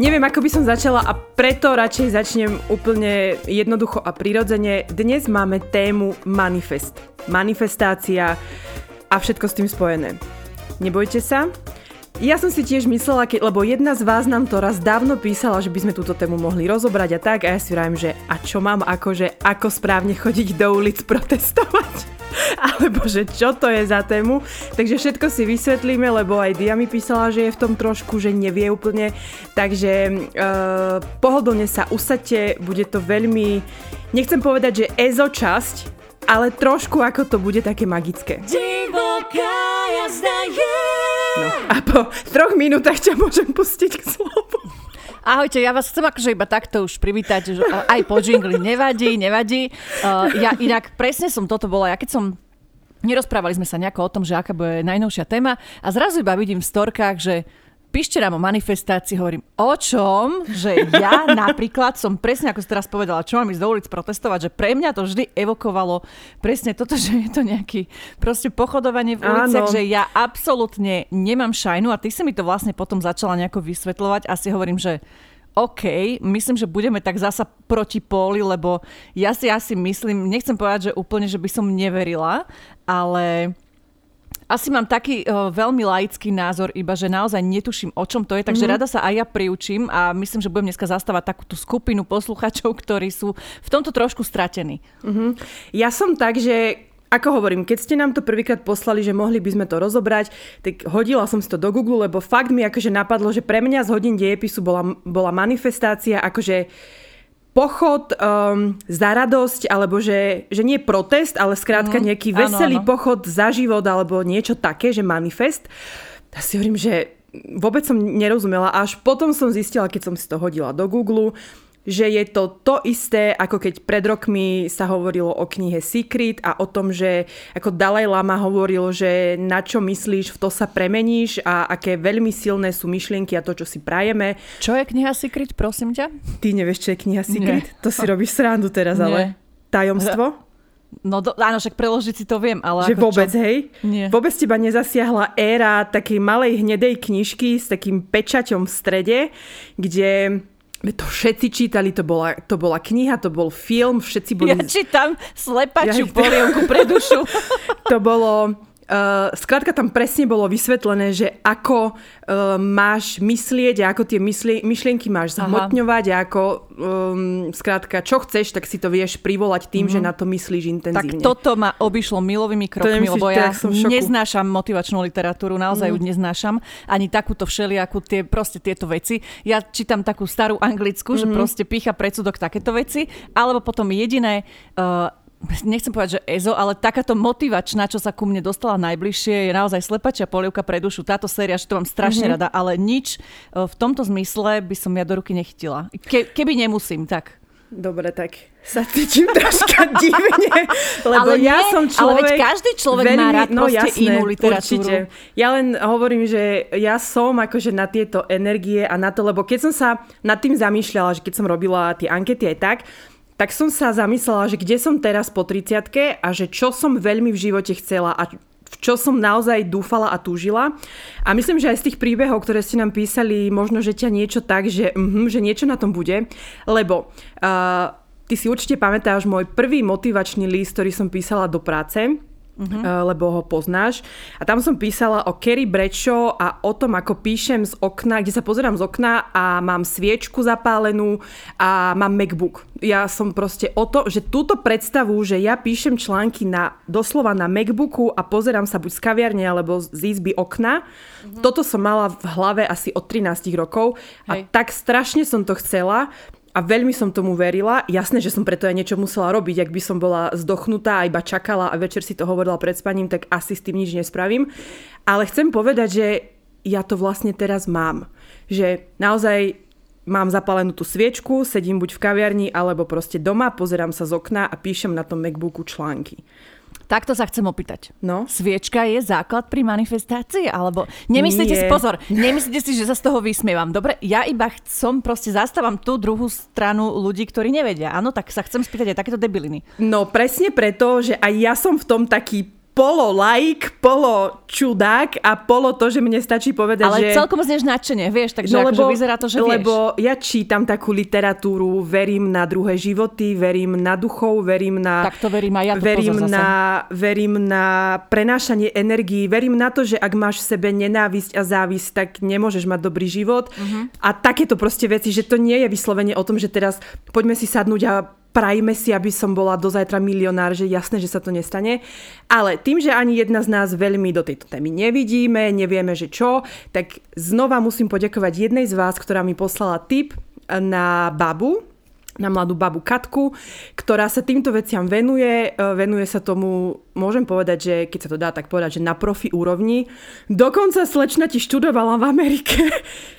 Neviem, ako by som začala a preto radšej začnem úplne jednoducho a prirodzene. Dnes máme tému manifest. Manifestácia a všetko s tým spojené. Nebojte sa, ja som si tiež myslela, keď, lebo jedna z vás nám to raz dávno písala, že by sme túto tému mohli rozobrať a tak a ja si vravím, že a čo mám akože, ako správne chodiť do ulic protestovať. alebo že čo to je za tému. Takže všetko si vysvetlíme, lebo aj Dia mi písala, že je v tom trošku, že nevie úplne. Takže uh, pohodlne sa usadte, bude to veľmi, nechcem povedať, že EZO časť, ale trošku ako to bude také magické. Divoká jazda je. No a po troch minútach ťa môžem pustiť k slovu. Ahojte, ja vás chcem akože iba takto už privítať, že aj po jingli nevadí, nevadí. Uh, ja inak presne som toto bola, ja keď som Nerozprávali sme sa nejako o tom, že aká bude najnovšia téma a zrazu iba vidím v storkách, že píšte nám o manifestácii, hovorím, o čom? Že ja napríklad som presne, ako si teraz povedala, čo mám ísť do ulic protestovať, že pre mňa to vždy evokovalo presne toto, že je to nejaký proste pochodovanie v uliciach, Áno. že ja absolútne nemám šajnu a ty si mi to vlastne potom začala nejako vysvetľovať a si hovorím, že OK, myslím, že budeme tak zasa proti póli, lebo ja si asi myslím, nechcem povedať, že úplne, že by som neverila, ale asi mám taký uh, veľmi laický názor, iba že naozaj netuším, o čom to je, takže mm-hmm. rada sa aj ja priučím a myslím, že budem dneska zastávať takúto skupinu posluchačov, ktorí sú v tomto trošku stratení. Mm-hmm. Ja som tak, že ako hovorím, keď ste nám to prvýkrát poslali, že mohli by sme to rozobrať, tak hodila som si to do Google, lebo fakt mi akože napadlo, že pre mňa z hodín dejepisu bola, bola manifestácia akože pochod um, za radosť, alebo že, že nie protest, ale skrátka mm, nejaký veselý áno, áno. pochod za život, alebo niečo také, že manifest. A si hovorím, že vôbec som nerozumela. Až potom som zistila, keď som si to hodila do Google, že je to to isté, ako keď pred rokmi sa hovorilo o knihe Secret a o tom, že ako Dalaj Lama hovoril, že na čo myslíš, v to sa premeníš a aké veľmi silné sú myšlienky a to, čo si prajeme. Čo je kniha Secret, prosím ťa? Ty nevieš, čo je kniha Secret? Nie. To si robíš srandu teraz, Nie. ale tajomstvo? No do, áno, však preložiť si to viem, ale... Že vôbec, čo? hej? Nie. Vôbec teba nezasiahla éra takej malej hnedej knižky s takým pečaťom v strede, kde to všetci čítali, to bola, to bola kniha, to bol film, všetci boli... Ja čítam slepačú ja... polievku pre dušu. to bolo Uh, skrátka tam presne bolo vysvetlené, že ako uh, máš myslieť a ako tie myslie, myšlienky máš zhmotňovať Aha. a ako um, skrátka čo chceš, tak si to vieš privolať tým, mm. že mhm. na to myslíš intenzívne. Tak toto ma obišlo milovými krokmi, nemyslíš, lebo ja neznášam motivačnú literatúru, naozaj mm. ju mhm. neznášam, ani takúto všelijakú, tie, proste tieto veci. Ja čítam takú starú anglickú, mm. že mhm. proste pícha predsudok takéto veci, alebo potom jediné uh, nechcem povedať, že EZO, ale takáto motivačná, čo sa ku mne dostala najbližšie, je naozaj slepačia polievka pre dušu. Táto séria, že to mám strašne mm-hmm. rada, ale nič e, v tomto zmysle by som ja do ruky nechytila. Ke, keby nemusím, tak. Dobre, tak sa cítim troška divne, lebo ale ja nie, som človek... Ale veď každý človek veľmi, má rád no, jasné, inú literatúru. Určite. Ja len hovorím, že ja som akože na tieto energie a na to, lebo keď som sa nad tým zamýšľala, že keď som robila tie ankety aj tak, tak som sa zamyslela, že kde som teraz po 30 a že čo som veľmi v živote chcela a v čo som naozaj dúfala a túžila. A myslím, že aj z tých príbehov, ktoré ste nám písali, možno, že ťa niečo tak, že, mm, že niečo na tom bude. Lebo uh, ty si určite pamätáš môj prvý motivačný list, ktorý som písala do práce uh-huh. lebo ho poznáš. A tam som písala o Kerry Bradshaw a o tom, ako píšem z okna, kde sa pozerám z okna a mám sviečku zapálenú a mám MacBook. Ja som proste o to, že túto predstavu, že ja píšem články na, doslova na MacBooku a pozerám sa buď z kaviarne alebo z izby okna, uh-huh. toto som mala v hlave asi od 13 rokov Hej. a tak strašne som to chcela, a veľmi som tomu verila. Jasné, že som preto aj niečo musela robiť. Ak by som bola zdochnutá iba čakala a večer si to hovorila pred spaním, tak asi s tým nič nespravím. Ale chcem povedať, že ja to vlastne teraz mám. Že naozaj mám zapálenú tú sviečku, sedím buď v kaviarni alebo proste doma, pozerám sa z okna a píšem na tom MacBooku články. Takto sa chcem opýtať. No? Sviečka je základ pri manifestácii? Alebo nemyslíte Nie. si, pozor, nemyslíte si, že sa z toho vysmievam. Dobre, ja iba som, proste zastávam tú druhú stranu ľudí, ktorí nevedia. Áno, tak sa chcem spýtať aj takéto debiliny. No presne preto, že aj ja som v tom taký polo laik, polo čudák a polo to, že mne stačí povedať, Ale že... celkom zneš nadšenie, vieš, takže no, akože vyzerá to, že lebo vieš. ja čítam takú literatúru, verím na druhé životy, verím na duchov, verím na... Tak to verím aj ja, verím na, verím na prenášanie energií, verím na to, že ak máš v sebe nenávisť a závisť, tak nemôžeš mať dobrý život. Uh-huh. A takéto proste veci, že to nie je vyslovene o tom, že teraz poďme si sadnúť a prajme si, aby som bola do zajtra milionár, že jasné, že sa to nestane. Ale tým, že ani jedna z nás veľmi do tejto témy nevidíme, nevieme, že čo, tak znova musím poďakovať jednej z vás, ktorá mi poslala tip na babu, na mladú babu Katku, ktorá sa týmto veciam venuje. E, venuje sa tomu, môžem povedať, že keď sa to dá tak povedať, že na profi úrovni. Dokonca slečna ti študovala v Amerike.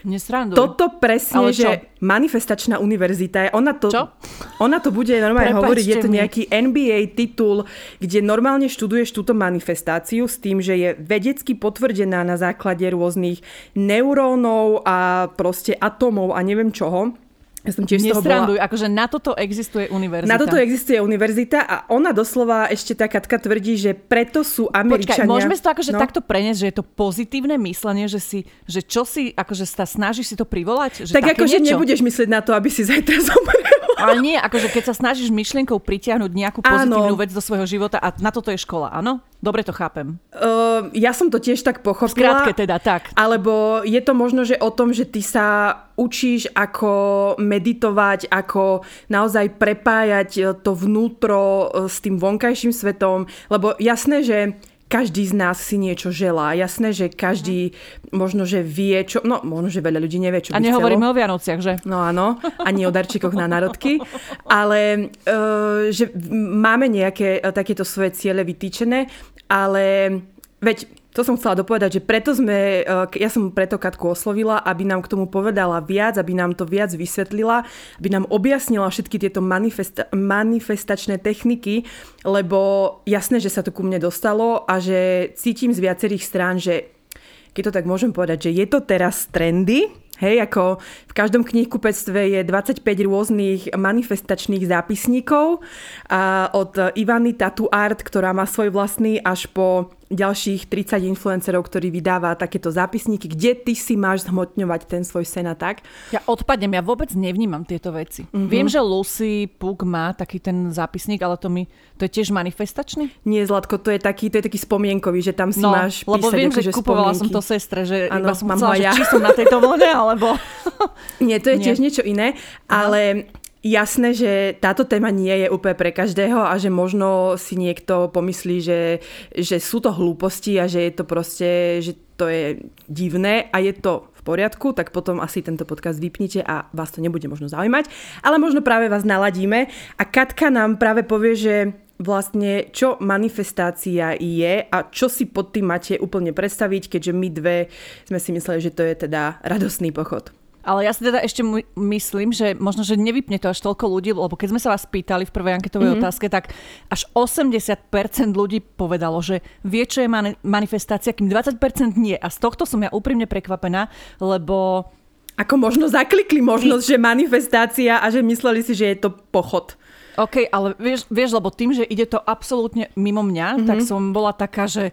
Nesranduj. Toto presne, že manifestačná univerzita. Ona to, čo? ona to bude normálne Prepačte hovoriť, je to nejaký NBA titul, kde normálne študuješ túto manifestáciu s tým, že je vedecky potvrdená na základe rôznych neurónov a proste atómov a neviem čoho. Ja som tiež Nestranduj, bola... akože na toto existuje univerzita. Na toto existuje univerzita a ona doslova ešte tá Katka tvrdí, že preto sú Američania... Počkaj, môžeme si to akože no? takto preniesť, že je to pozitívne myslenie, že si, že čo si, akože sa snažíš si to privolať? Že tak akože nebudeš myslieť na to, aby si zajtra zomrel. Ale nie, akože keď sa snažíš myšlienkou pritiahnuť nejakú pozitívnu áno. vec do svojho života a na toto je škola, áno? Dobre to chápem. Uh, ja som to tiež tak pochopila. Skrátke teda, tak. Alebo je to možno, že o tom, že ty sa učíš, ako meditovať, ako naozaj prepájať to vnútro e, s tým vonkajším svetom. Lebo jasné, že každý z nás si niečo želá. Jasné, že každý možno, že vie, čo... No, možno, že veľa ľudí nevie, čo A nehovoríme o Vianociach, že? No áno, ani o darčekoch na národky. Ale uh, že máme nejaké uh, takéto svoje ciele vytýčené, ale veď to som chcela dopovedať, že preto sme, e, ja som preto Katku oslovila, aby nám k tomu povedala viac, aby nám to viac vysvetlila, aby nám objasnila všetky tieto manifesta- manifestačné techniky, lebo jasné, že sa to ku mne dostalo a že cítim z viacerých strán, že keď to tak môžem povedať, že je to teraz trendy, Hej, ako v každom knihkupectve je 25 rôznych manifestačných zápisníkov a od Ivany Tattoo Art, ktorá má svoj vlastný, až po ďalších 30 influencerov, ktorí vydáva takéto zápisníky, kde ty si máš zhmotňovať ten svoj sen a tak. Ja odpadnem, ja vôbec nevnímam tieto veci. Mm-hmm. Viem, že Lucy Pug má taký ten zápisník, ale to mi to je tiež manifestačný? Nie, Zlatko, to je taký, to je taký spomienkový, že tam si no, máš písať, lebo viem, že kupovala spomienky. som to sestre, že ano, iba som chcela, ja. či som na tejto vlne, alebo... Nie, to je Nie. tiež niečo iné, ale Jasné, že táto téma nie je úplne pre každého a že možno si niekto pomyslí, že, že sú to hlúposti a že je to proste, že to je divné a je to v poriadku, tak potom asi tento podcast vypnite a vás to nebude možno zaujímať. Ale možno práve vás naladíme a Katka nám práve povie, že vlastne čo manifestácia je a čo si pod tým máte úplne predstaviť, keďže my dve sme si mysleli, že to je teda radostný pochod. Ale ja si teda ešte myslím, že možno, že nevypne to až toľko ľudí, lebo keď sme sa vás pýtali v prvej anketovej mm-hmm. otázke, tak až 80% ľudí povedalo, že vie, čo je mani- manifestácia, kým 20% nie. A z tohto som ja úprimne prekvapená, lebo... Ako možno zaklikli možnosť, že manifestácia a že mysleli si, že je to pochod. OK, ale vieš, vieš lebo tým, že ide to absolútne mimo mňa, mm-hmm. tak som bola taká, že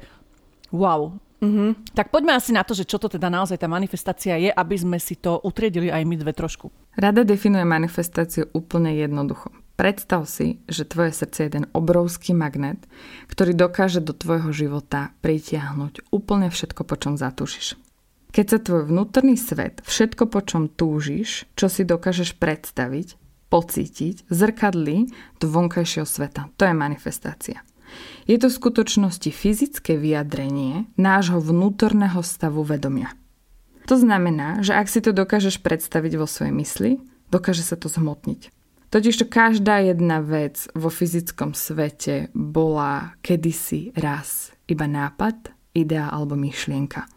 wow, Mm-hmm. Tak poďme asi na to, že čo to teda naozaj tá manifestácia je, aby sme si to utriedili aj my dve trošku. Rada definuje manifestáciu úplne jednoducho. Predstav si, že tvoje srdce je jeden obrovský magnet, ktorý dokáže do tvojho života pritiahnuť úplne všetko, po čom zatúžiš. Keď sa tvoj vnútorný svet, všetko, po čom túžiš, čo si dokážeš predstaviť, pocítiť, zrkadlí do vonkajšieho sveta. To je manifestácia. Je to v skutočnosti fyzické vyjadrenie nášho vnútorného stavu vedomia. To znamená, že ak si to dokážeš predstaviť vo svojej mysli, dokáže sa to zhmotniť. Totižto každá jedna vec vo fyzickom svete bola kedysi raz iba nápad, idea alebo myšlienka.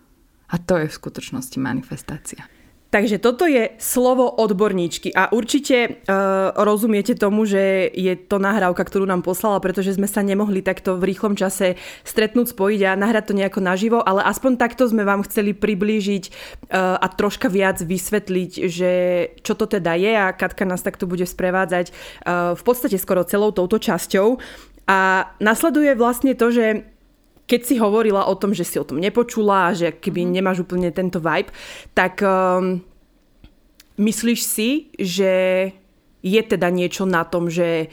A to je v skutočnosti manifestácia. Takže toto je slovo odborníčky a určite uh, rozumiete tomu, že je to nahrávka, ktorú nám poslala, pretože sme sa nemohli takto v rýchlom čase stretnúť, spojiť a nahrať to nejako naživo, ale aspoň takto sme vám chceli priblížiť uh, a troška viac vysvetliť, že čo to teda je a Katka nás takto bude sprevádzať uh, v podstate skoro celou touto časťou. A nasleduje vlastne to, že keď si hovorila o tom, že si o tom nepočula, že keby mm-hmm. nemáš úplne tento vibe, tak um, myslíš si, že je teda niečo na tom, že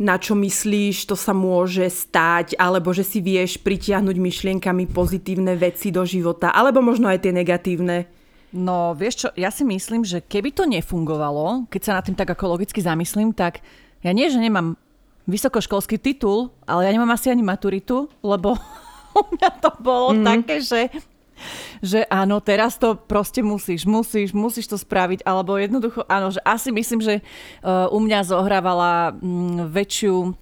na čo myslíš, to sa môže stať, alebo že si vieš pritiahnuť myšlienkami pozitívne veci do života, alebo možno aj tie negatívne? No, vieš čo, ja si myslím, že keby to nefungovalo, keď sa nad tým tak ako logicky zamyslím, tak ja nie, že nemám vysokoškolský titul, ale ja nemám asi ani maturitu, lebo u mňa to bolo mm. také, že že áno, teraz to proste musíš, musíš, musíš to spraviť, alebo jednoducho áno, že asi myslím, že uh, u mňa zohrávala um, väčšiu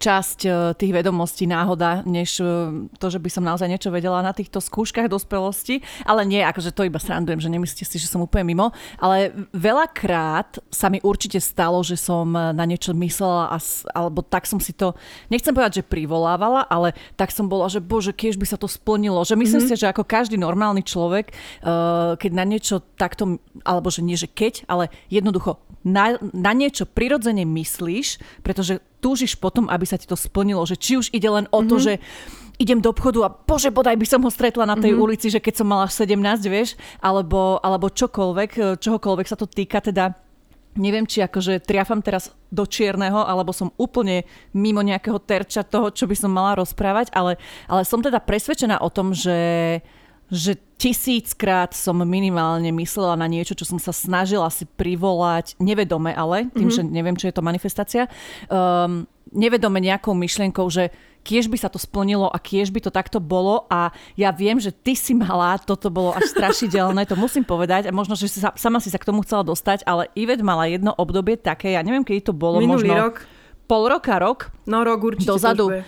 časť e, tých vedomostí náhoda, než e, to, že by som naozaj niečo vedela na týchto skúškach dospelosti. Ale nie, akože to iba srandujem, že nemyslíte si, že som úplne mimo. Ale veľakrát sa mi určite stalo, že som na niečo myslela, alebo tak som si to, nechcem povedať, že privolávala, ale tak som bola, že bože, keď by sa to splnilo. Že myslím mm-hmm. si, že ako každý normálny človek, e, keď na niečo takto, alebo že nie, že keď, ale jednoducho na, na niečo prirodzene myslíš, pretože túžiš potom, aby sa ti to splnilo, že či už ide len o to, mm-hmm. že idem do obchodu a bože, bodaj by som ho stretla na tej mm-hmm. ulici, že keď som mala 17, vieš, alebo, alebo čokoľvek, čohokoľvek sa to týka, teda neviem, či akože triafam teraz do čierneho, alebo som úplne mimo nejakého terča toho, čo by som mala rozprávať, ale, ale som teda presvedčená o tom, že že tisíckrát som minimálne myslela na niečo, čo som sa snažila si privolať, nevedome ale, tým, mm-hmm. že neviem, čo je to manifestácia, um, nevedome nejakou myšlienkou, že kiež by sa to splnilo a kiež by to takto bolo a ja viem, že ty si mala, toto bolo až strašidelné, to musím povedať a možno, že si sa, sama si sa k tomu chcela dostať, ale Ivet mala jedno obdobie také, ja neviem, kedy to bolo, Minulý možno rok. pol roka, rok. No rok určite. Dozadu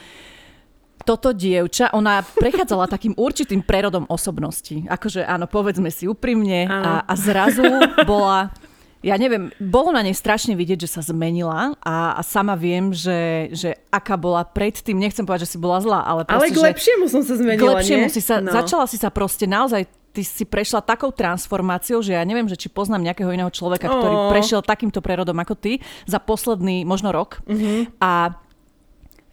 toto dievča, ona prechádzala takým určitým prerodom osobnosti. Akože áno, povedzme si úprimne. A, a zrazu bola ja neviem, bolo na nej strašne vidieť, že sa zmenila a, a sama viem, že, že aká bola predtým, nechcem povedať, že si bola zlá, ale proste, Ale k lepšiemu som sa zmenila, K lepšiemu nie? si sa, no. začala si sa proste naozaj ty si prešla takou transformáciou, že ja neviem, že či poznám nejakého iného človeka, ktorý oh. prešiel takýmto prerodom ako ty za posledný možno rok. Mm-hmm. A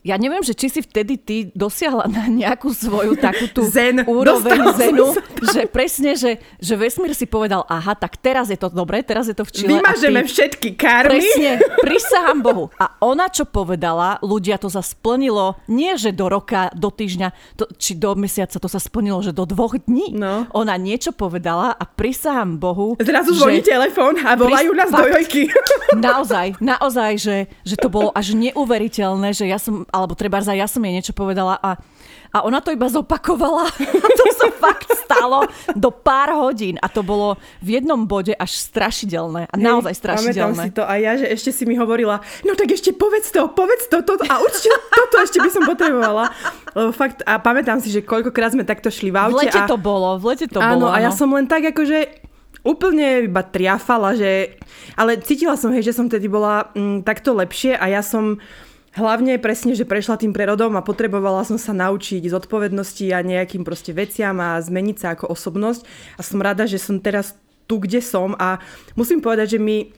ja neviem, že či si vtedy ty dosiahla na nejakú svoju takú tú Zen. úroveň zenu, že presne, že, že vesmír si povedal, aha, tak teraz je to dobre, teraz je to v Čile. Vymažeme ty, všetky karmy. Presne, prisahám Bohu. A ona čo povedala, ľudia to sa splnilo, nie že do roka, do týždňa, to, či do mesiaca, to sa splnilo, že do dvoch dní. No. Ona niečo povedala a prisahám Bohu. Zrazu zvoní telefón a volajú nás do jojky. Naozaj, naozaj, že, že to bolo až neuveriteľné, že ja som alebo treba za ja som jej niečo povedala a, a ona to iba zopakovala. to sa fakt stalo do pár hodín a to bolo v jednom bode až strašidelné. A naozaj strašidelné. Pamätám si to a ja, že ešte si mi hovorila, no tak ešte povedz to, povedz to, to a určite toto ešte by som potrebovala. Lebo fakt, a pamätám si, že koľkokrát sme takto šli v aute. V lete a, to bolo, v lete to áno, bolo. Áno, a ja som len tak akože úplne iba triafala, že... Ale cítila som, hej, že som tedy bola mm, takto lepšie a ja som Hlavne presne, že prešla tým prerodom a potrebovala som sa naučiť zodpovednosti a nejakým proste veciam a zmeniť sa ako osobnosť. A som rada, že som teraz tu, kde som a musím povedať, že mi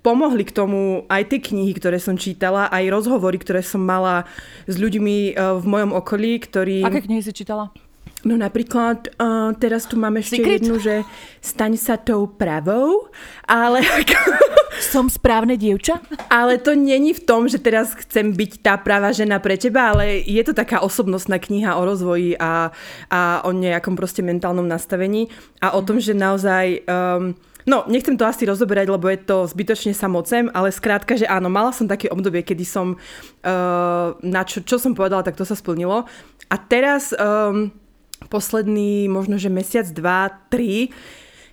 pomohli k tomu aj tie knihy, ktoré som čítala, aj rozhovory, ktoré som mala s ľuďmi eh, v mojom okolí, ktorí... Aké knihy si čítala? No napríklad, uh, teraz tu máme ešte Secret? jednu, že staň sa tou pravou, ale... Som správne dievča? Ale to není v tom, že teraz chcem byť tá pravá žena pre teba, ale je to taká osobnostná kniha o rozvoji a, a o nejakom proste mentálnom nastavení a o tom, že naozaj... Um, No, nechcem to asi rozoberať, lebo je to zbytočne samocem, ale skrátka, že áno, mala som také obdobie, kedy som, uh, na čo, čo som povedala, tak to sa splnilo. A teraz um, posledný možno, že mesiac, dva, tri,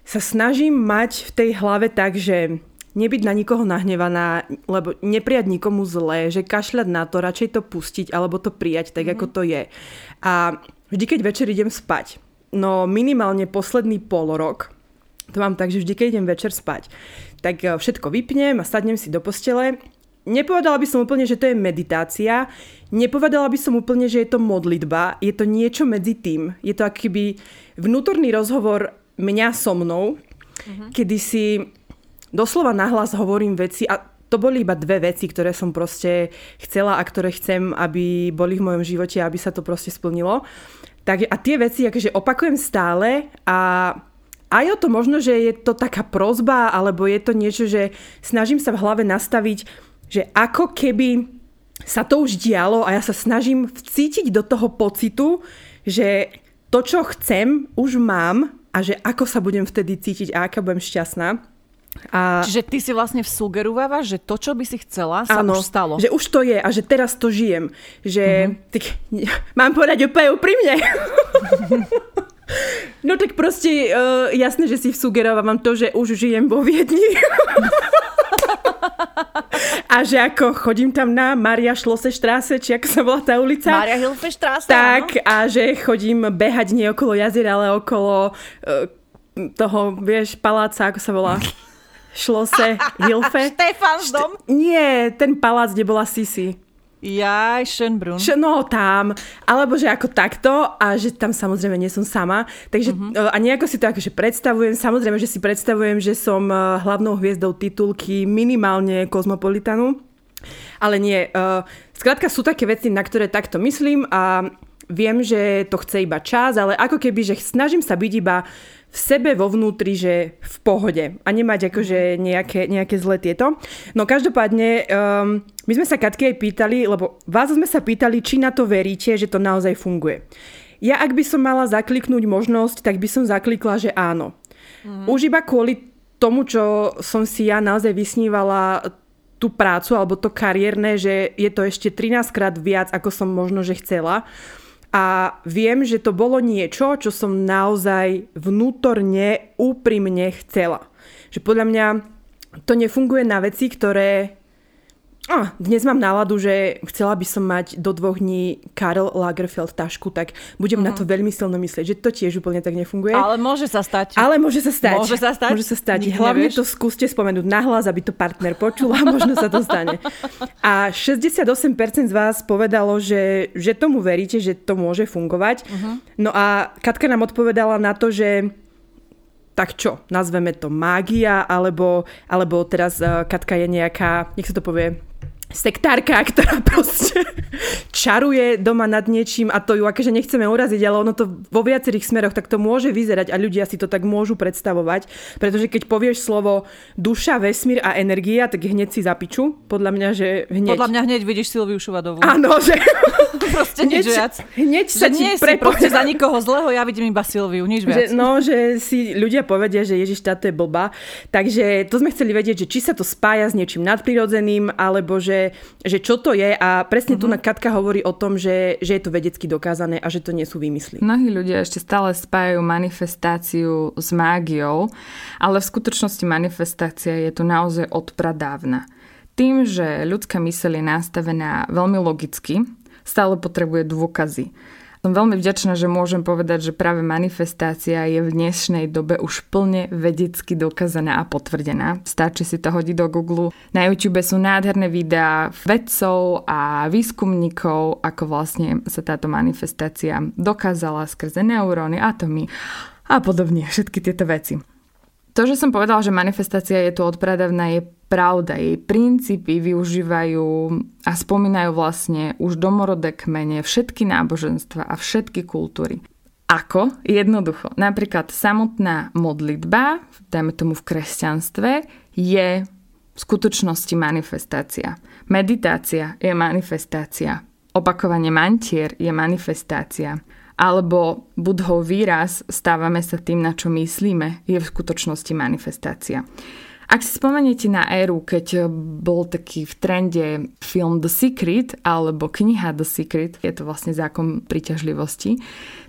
sa snažím mať v tej hlave tak, že nebyť na nikoho nahnevaná, lebo neprijať nikomu zlé, že kašľať na to, radšej to pustiť alebo to prijať tak, mm-hmm. ako to je. A vždy, keď večer idem spať, no minimálne posledný pol rok, to mám tak, že vždy, keď idem večer spať, tak eh, všetko vypnem a sadnem si do postele Nepovedala by som úplne, že to je meditácia. Nepovedala by som úplne, že je to modlitba. Je to niečo medzi tým. Je to akýby vnútorný rozhovor mňa so mnou, uh-huh. kedy si doslova nahlas hovorím veci a to boli iba dve veci, ktoré som proste chcela a ktoré chcem, aby boli v mojom živote, aby sa to proste splnilo. Tak, a tie veci akože opakujem stále a aj o to možno, že je to taká prozba, alebo je to niečo, že snažím sa v hlave nastaviť, že ako keby sa to už dialo a ja sa snažím vcítiť do toho pocitu, že to, čo chcem, už mám a že ako sa budem vtedy cítiť a aká budem šťastná. A... Čiže ty si vlastne sugerovávaš, že to, čo by si chcela, sa áno, už stalo. že už to je a že teraz to žijem. Že, mm-hmm. tak, mám povedať úplne úprimne. no tak proste uh, jasné, že si sugerovávam to, že už žijem vo Viedni. a že ako chodím tam na Maria Šlose štráse, či ako sa volá tá ulica. Maria Hilfe štráse, Tak, áno. a že chodím behať nie okolo jazera, ale okolo uh, toho, vieš, paláca, ako sa volá. Šlose, Hilfe. dom? Št- nie, ten palác, kde bola Sisi. Jaj, Schönbrunn. No tam, alebo že ako takto a že tam samozrejme nie som sama. Takže uh-huh. a nejako si to akože predstavujem. Samozrejme, že si predstavujem, že som e, hlavnou hviezdou titulky minimálne Kozmopolitanu. Ale nie. Uh, skrátka sú také veci, na ktoré takto myslím a viem, že to chce iba čas, ale ako keby, že snažím sa byť iba v sebe vo vnútri, že v pohode a nemať akože nejaké, nejaké zlé tieto. No každopádne, um, my sme sa Katky aj pýtali, lebo vás sme sa pýtali, či na to veríte, že to naozaj funguje. Ja ak by som mala zakliknúť možnosť, tak by som zaklikla, že áno. Mm. Už iba kvôli tomu, čo som si ja naozaj vysnívala tú prácu alebo to kariérne, že je to ešte 13 krát viac, ako som možno, že chcela. A viem, že to bolo niečo, čo som naozaj vnútorne, úprimne chcela. Že podľa mňa to nefunguje na veci, ktoré a, dnes mám náladu, že chcela by som mať do dvoch dní Karl Lagerfeld tašku, tak budem uh-huh. na to mhm. veľmi silno myslieť, že to tiež úplne tak nefunguje. Ale môže sa stať. Ale môže sa stať. Môže sa stať. Môže sa stať. Nikdy Hlavne nevieš. to skúste spomenúť nahlas, aby to partner počul a možno sa to stane. A 68% z vás povedalo, že, že tomu veríte, že to môže fungovať. Uh-huh. No a Katka nám odpovedala na to, že tak čo, nazveme to mágia, alebo, alebo teraz uh, Katka je nejaká, nech sa to povie, sektárka, ktorá proste čaruje doma nad niečím a to ju akože nechceme uraziť, ale ono to vo viacerých smeroch tak to môže vyzerať a ľudia si to tak môžu predstavovať, pretože keď povieš slovo duša, vesmír a energia, tak hneď si zapiču. Podľa mňa, že hneď... Podľa mňa hneď vidíš Silviu Šuvadovú. Áno, že... proste nič hneď, viac. Hneď sa že nie prepo... si proste za nikoho zlého, ja vidím iba Silviu, nič viac. Že, no, že si ľudia povedia, že Ježiš, táto je blbá. Takže to sme chceli vedieť, že či sa to spája s niečím nadprirodzeným, alebo že že, čo to je a presne uh-huh. tu na Katka hovorí o tom, že, že je to vedecky dokázané a že to nie sú výmysly. Mnohí ľudia ešte stále spájajú manifestáciu s mágiou, ale v skutočnosti manifestácia je tu naozaj od pradávna. Tým, že ľudská myseľ je nastavená veľmi logicky, stále potrebuje dôkazy. Som veľmi vďačná, že môžem povedať, že práve manifestácia je v dnešnej dobe už plne vedecky dokázaná a potvrdená. Stačí si to hodiť do Google. Na YouTube sú nádherné videá vedcov a výskumníkov, ako vlastne sa táto manifestácia dokázala skrze neuróny, atomy a podobne, všetky tieto veci. To, že som povedala, že manifestácia je tu odpradavná, je pravda. Jej princípy využívajú a spomínajú vlastne už domorodé kmene, všetky náboženstva a všetky kultúry. Ako? Jednoducho. Napríklad samotná modlitba, dajme tomu v kresťanstve, je v skutočnosti manifestácia. Meditácia je manifestácia. Opakovanie mantier je manifestácia alebo budhov výraz stávame sa tým, na čo myslíme, je v skutočnosti manifestácia. Ak si spomeniete na éru, keď bol taký v trende film The Secret alebo kniha The Secret, je to vlastne zákon príťažlivosti,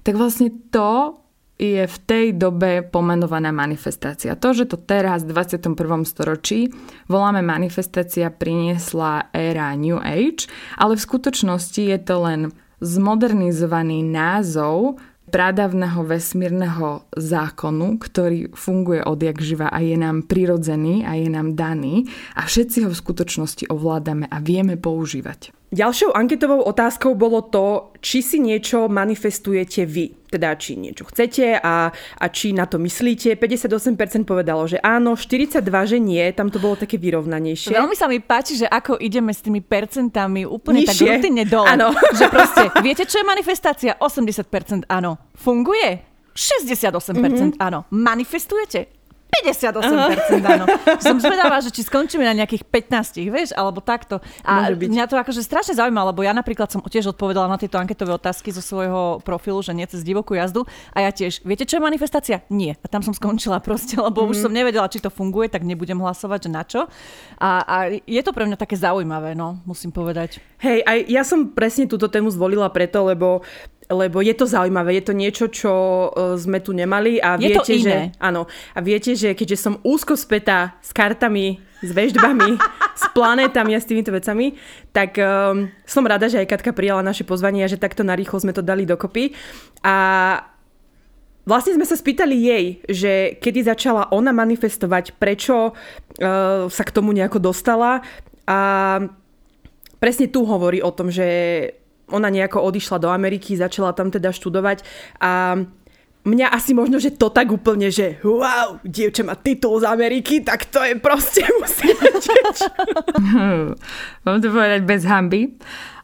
tak vlastne to je v tej dobe pomenovaná manifestácia. To, že to teraz v 21. storočí voláme manifestácia, priniesla éra New Age, ale v skutočnosti je to len zmodernizovaný názov pradavného vesmírneho zákonu, ktorý funguje odjak živa a je nám prirodzený a je nám daný a všetci ho v skutočnosti ovládame a vieme používať. Ďalšou anketovou otázkou bolo to, či si niečo manifestujete vy. Teda či niečo chcete a, a či na to myslíte. 58% povedalo, že áno, 42% že nie. Tam to bolo také vyrovnanejšie. Veľmi sa mi páči, že ako ideme s tými percentami úplne Nižšie. tak rutinne dole. Áno. Že proste, viete, čo je manifestácia? 80% áno. Funguje? 68% mm-hmm. áno. Manifestujete? 58% áno. Som zvedavá, že či skončíme na nejakých 15, vieš, alebo takto. A mňa to akože strašne zaujíma, lebo ja napríklad som tiež odpovedala na tieto anketové otázky zo svojho profilu, že nie cez divokú jazdu. A ja tiež, viete, čo je manifestácia? Nie. A tam som skončila proste, lebo mm. už mhm. som nevedela, či to funguje, tak nebudem hlasovať, že na čo. A, a je to pre mňa také zaujímavé, no, musím povedať. Hej, aj ja som presne túto tému zvolila preto, lebo lebo je to zaujímavé, je to niečo, čo e, sme tu nemali a je viete, že áno, a viete, že keďže som úzko spätá s kartami, s veždbami, s planétami a s týmito vecami, tak um, som rada, že aj Katka prijala naše pozvanie a že takto narýchlo sme to dali dokopy. A Vlastne sme sa spýtali jej, že kedy začala ona manifestovať, prečo uh, sa k tomu nejako dostala a presne tu hovorí o tom, že ona nejako odišla do Ameriky, začala tam teda študovať a mňa asi možno, že to tak úplne, že wow, dievča má titul z Ameriky, tak to je proste musí Mám to povedať bez hamby.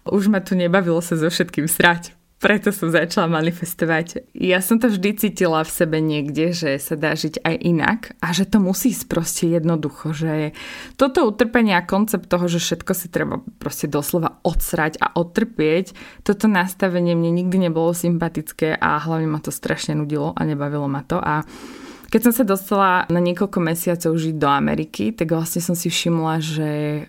Už ma tu nebavilo sa so všetkým srať preto som začala manifestovať. Ja som to vždy cítila v sebe niekde, že sa dá žiť aj inak a že to musí ísť proste jednoducho, že toto utrpenie a koncept toho, že všetko si treba proste doslova odsrať a odtrpieť, toto nastavenie mne nikdy nebolo sympatické a hlavne ma to strašne nudilo a nebavilo ma to a keď som sa dostala na niekoľko mesiacov žiť do Ameriky, tak vlastne som si všimla, že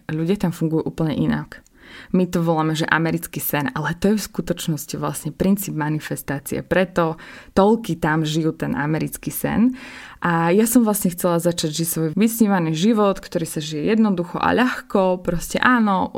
ľudia tam fungujú úplne inak. My to voláme, že americký sen, ale to je v skutočnosti vlastne princíp manifestácie. Preto toľky tam žijú ten americký sen. A ja som vlastne chcela začať žiť svoj vysnívaný život, ktorý sa žije jednoducho a ľahko. Proste áno,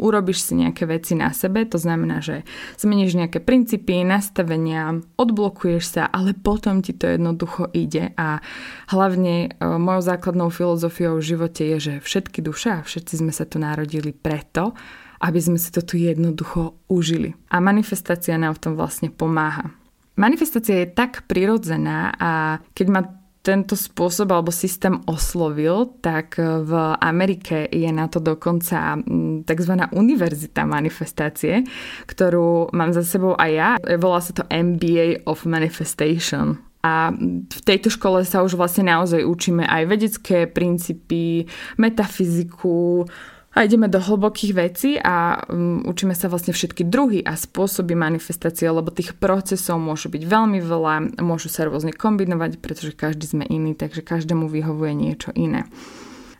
urobíš si nejaké veci na sebe, to znamená, že zmeníš nejaké princípy, nastavenia, odblokuješ sa, ale potom ti to jednoducho ide. A hlavne e, mojou základnou filozofiou v živote je, že všetky duše a všetci sme sa tu narodili preto, aby sme si to tu jednoducho užili. A manifestácia nám v tom vlastne pomáha. Manifestácia je tak prirodzená a keď ma tento spôsob alebo systém oslovil, tak v Amerike je na to dokonca tzv. univerzita manifestácie, ktorú mám za sebou aj ja. Volá sa to MBA of Manifestation. A v tejto škole sa už vlastne naozaj učíme aj vedecké princípy, metafyziku, a ideme do hlbokých vecí a um, učíme sa vlastne všetky druhy a spôsoby manifestácie, lebo tých procesov môže byť veľmi veľa, môžu sa rôzne kombinovať, pretože každý sme iný, takže každému vyhovuje niečo iné.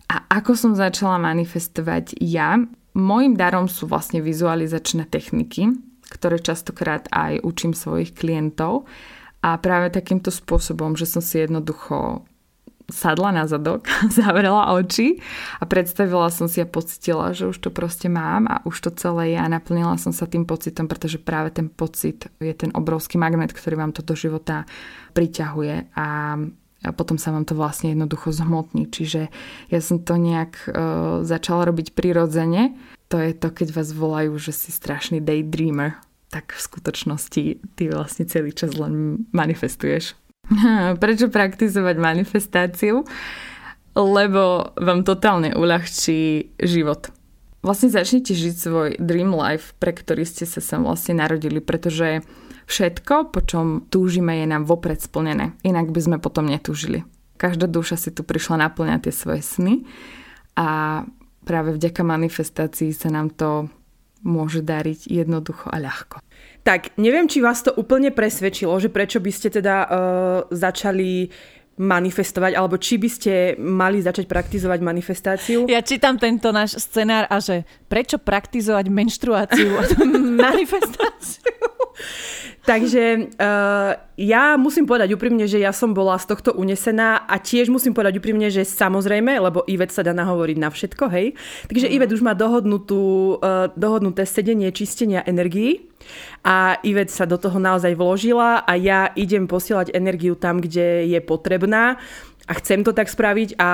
A ako som začala manifestovať ja, môjim darom sú vlastne vizualizačné techniky, ktoré častokrát aj učím svojich klientov. A práve takýmto spôsobom, že som si jednoducho sadla na zadok, zavrela oči a predstavila som si a pocitila, že už to proste mám a už to celé je a naplnila som sa tým pocitom, pretože práve ten pocit je ten obrovský magnet, ktorý vám to do života priťahuje a a potom sa vám to vlastne jednoducho zhmotní. Čiže ja som to nejak uh, začala robiť prirodzene. To je to, keď vás volajú, že si strašný daydreamer. Tak v skutočnosti ty vlastne celý čas len manifestuješ. Prečo praktizovať manifestáciu? Lebo vám totálne uľahčí život. Vlastne začnite žiť svoj dream life, pre ktorý ste sa sem vlastne narodili, pretože všetko, po čom túžime, je nám vopred splnené. Inak by sme potom netúžili. Každá duša si tu prišla naplňať tie svoje sny a práve vďaka manifestácii sa nám to môže dariť jednoducho a ľahko. Tak, neviem, či vás to úplne presvedčilo, že prečo by ste teda uh, začali manifestovať, alebo či by ste mali začať praktizovať manifestáciu? Ja čítam tento náš scenár a že prečo praktizovať menštruáciu a manifestáciu? Takže uh, ja musím povedať úprimne, že ja som bola z tohto unesená a tiež musím povedať úprimne, že samozrejme, lebo Ivet sa dá nahovoriť na všetko, hej. Takže mm. Ivet už má dohodnutú, uh, dohodnuté sedenie čistenia energií a Ivet sa do toho naozaj vložila a ja idem posielať energiu tam, kde je potrebná a chcem to tak spraviť a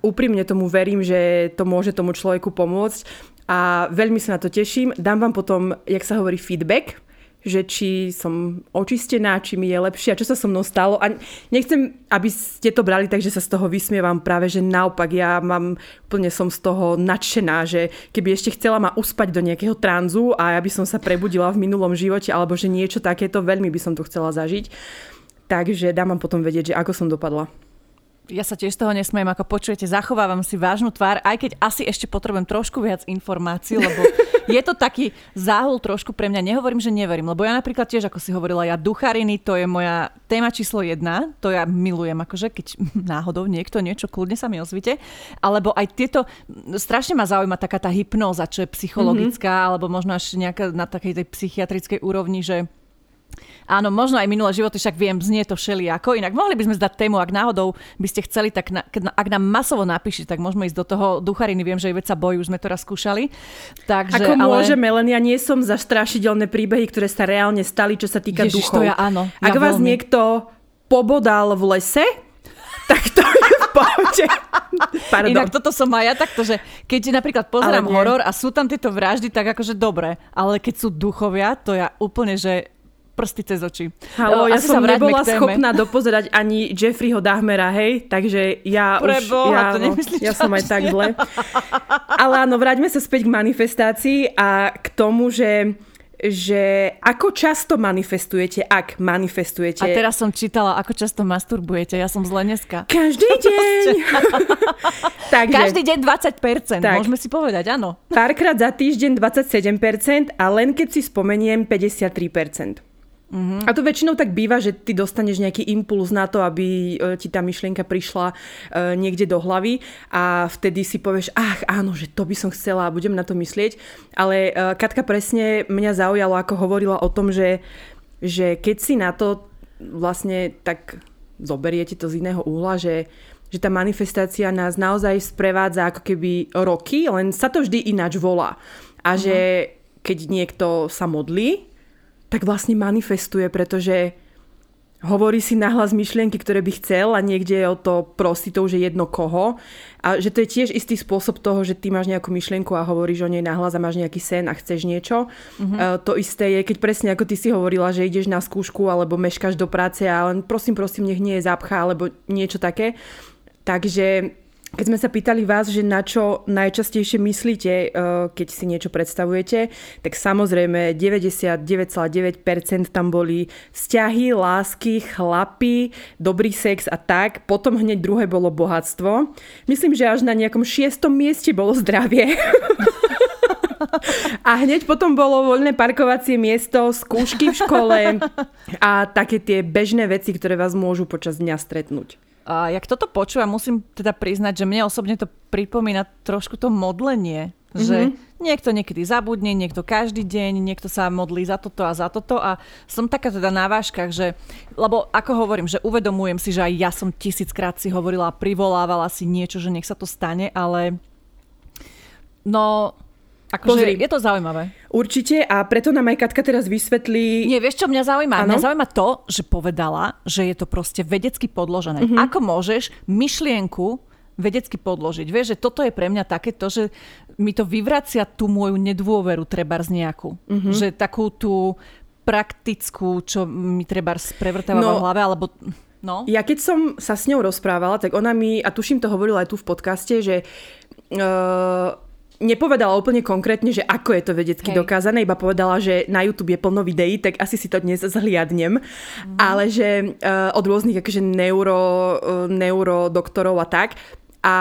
úprimne tomu verím, že to môže tomu človeku pomôcť a veľmi sa na to teším. Dám vám potom, jak sa hovorí, feedback, že či som očistená, či mi je lepšie a čo sa so mnou stalo. A nechcem, aby ste to brali tak, že sa z toho vysmievam práve, že naopak ja mám, úplne som z toho nadšená, že keby ešte chcela ma uspať do nejakého tranzu a ja by som sa prebudila v minulom živote alebo že niečo takéto, veľmi by som to chcela zažiť. Takže dám vám potom vedieť, že ako som dopadla ja sa tiež z toho nesmiem, ako počujete, zachovávam si vážnu tvár, aj keď asi ešte potrebujem trošku viac informácií, lebo je to taký záhul trošku pre mňa. Nehovorím, že neverím, lebo ja napríklad tiež, ako si hovorila, ja duchariny, to je moja téma číslo jedna, to ja milujem, akože keď náhodou niekto niečo, kľudne sa mi ozvite. Alebo aj tieto, strašne ma zaujíma taká tá hypnóza, čo je psychologická, mm-hmm. alebo možno až nejaká na takej tej psychiatrickej úrovni, že Áno, možno aj minulé životy, však viem, znie to všelijako. Inak mohli by sme zdať tému, ak náhodou by ste chceli, tak na, ak nám masovo napíšte, tak môžeme ísť do toho duchariny. Viem, že aj bojí, už sme to raz skúšali. Takže, Ako ale... môžeme, len ja nie som za strašidelné príbehy, ktoré sa reálne stali, čo sa týka Ježiš, duchov. To ja, áno, ak ja vás veľmi. niekto pobodal v lese, tak to je v pohode. Pardon. Inak toto som aj ja takto, že keď napríklad pozerám horor a sú tam tieto vraždy, tak akože dobre, ale keď sú duchovia, to ja úplne, že prsty cez oči. Halo, ja som nebola schopná dopozerať ani Jeffreyho Dahmera, hej, takže ja Preboha, už... Ja, to no, ja som aj tak zle. Ale áno, vráťme sa späť k manifestácii a k tomu, že že ako často manifestujete, ak manifestujete. A teraz som čítala, ako často masturbujete. Ja som zle dneska. Každý deň. Takže, Každý deň 20%, tak, môžeme si povedať, áno. Párkrát za týždeň 27% a len keď si spomeniem 53%. Mm-hmm. A to väčšinou tak býva, že ty dostaneš nejaký impuls na to, aby e, ti tá myšlienka prišla e, niekde do hlavy a vtedy si povieš, ach áno, že to by som chcela a budem na to myslieť. Ale e, Katka presne mňa zaujalo, ako hovorila o tom, že, že keď si na to vlastne tak zoberiete to z iného úhla, že že tá manifestácia nás naozaj sprevádza ako keby roky, len sa to vždy ináč volá. A mm-hmm. že keď niekto sa modlí, tak vlastne manifestuje, pretože hovorí si nahlas myšlienky, ktoré by chcel a niekde je o to to že jedno koho. A že to je tiež istý spôsob toho, že ty máš nejakú myšlienku a hovoríš o nej nahlas a máš nejaký sen a chceš niečo. Mm-hmm. Uh, to isté je, keď presne ako ty si hovorila, že ideš na skúšku alebo meškáš do práce a len prosím, prosím, nech nie je zápcha alebo niečo také. Takže keď sme sa pýtali vás, že na čo najčastejšie myslíte, eh, keď si niečo predstavujete, tak samozrejme 99,9% tam boli vzťahy, lásky, chlapy, dobrý sex a tak. Potom hneď druhé bolo bohatstvo. Myslím, že až na nejakom šiestom mieste bolo zdravie. A hneď potom bolo voľné parkovacie miesto, skúšky v škole a také tie bežné veci, ktoré vás môžu počas dňa stretnúť. A jak toto počúvam, musím teda priznať, že mne osobne to pripomína trošku to modlenie. Mm-hmm. Že mhm. niekto niekedy zabudne, niekto každý deň, niekto sa modlí za toto a za toto a som taká teda na váškach, že, lebo ako hovorím, že uvedomujem si, že aj ja som tisíckrát si hovorila a privolávala si niečo, že nech sa to stane, ale no Akože je to zaujímavé. Určite a preto nám aj Katka teraz vysvetlí... Nie, vieš čo mňa zaujíma? Ano? Mňa zaujíma to, že povedala, že je to proste vedecky podložené. Uh-huh. Ako môžeš myšlienku vedecky podložiť? Vieš, že toto je pre mňa takéto, že mi to vyvracia tú moju nedôveru treba z nejakú. Uh-huh. Že takú tú praktickú, čo mi treba prevrtáva no, v hlave, alebo... No. Ja keď som sa s ňou rozprávala, tak ona mi, a tuším to hovorila aj tu v podcaste, že uh, nepovedala úplne konkrétne, že ako je to vedecky Hej. dokázané, iba povedala, že na YouTube je plno videí, tak asi si to dnes zhliadnem, mm. ale že uh, od rôznych akože neuro, uh, neurodoktorov a tak. A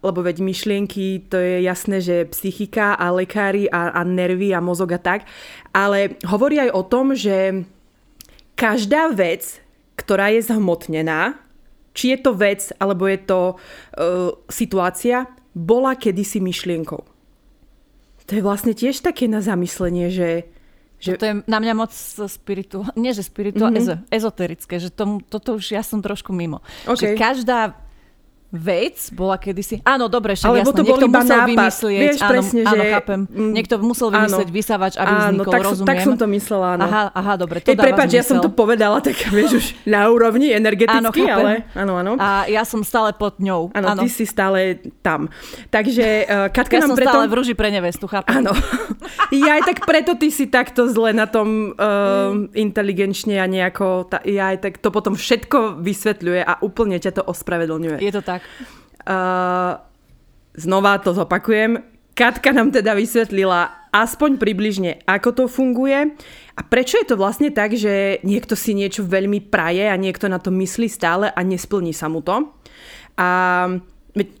lebo veď myšlienky, to je jasné, že psychika a lekári a, a nervy a mozog a tak. Ale hovorí aj o tom, že každá vec, ktorá je zhmotnená, či je to vec, alebo je to uh, situácia, bola kedysi myšlienkou. To je vlastne tiež také na zamyslenie, že... že... To je na mňa moc spiritu... Nie, že spiritu, mm-hmm. ezo, ezoterické, že tomu, toto už ja som trošku mimo. Okay. Že každá vec bola kedysi... Áno, dobre, však Alebo jasno, to niekto musel nápad. vymyslieť. Vieš, áno, presne, áno, že- chápem. mm, Niekto musel vymyslieť áno. vysávač, aby Áno, vznikol, tak, rozumiem. tak som to myslela, áno. Aha, aha, dobre, to dáva prepáč, ja som to povedala tak, vieš, už na úrovni Áno, energeticky, chápem. ale áno, áno. A ja som stále pod ňou. Áno, ty si stále tam. Takže uh, Katka Ja nám som preto... stále v rúži pre nevestu, chápem. Áno. Ja aj tak preto ty si takto zle na tom uh, inteligenčne a nejako... Ja aj tak to potom všetko vysvetľuje a úplne ťa to ospravedlňuje. Je to tak. Uh, znova to zopakujem. Katka nám teda vysvetlila aspoň približne, ako to funguje a prečo je to vlastne tak, že niekto si niečo veľmi praje a niekto na to myslí stále a nesplní sa mu to. A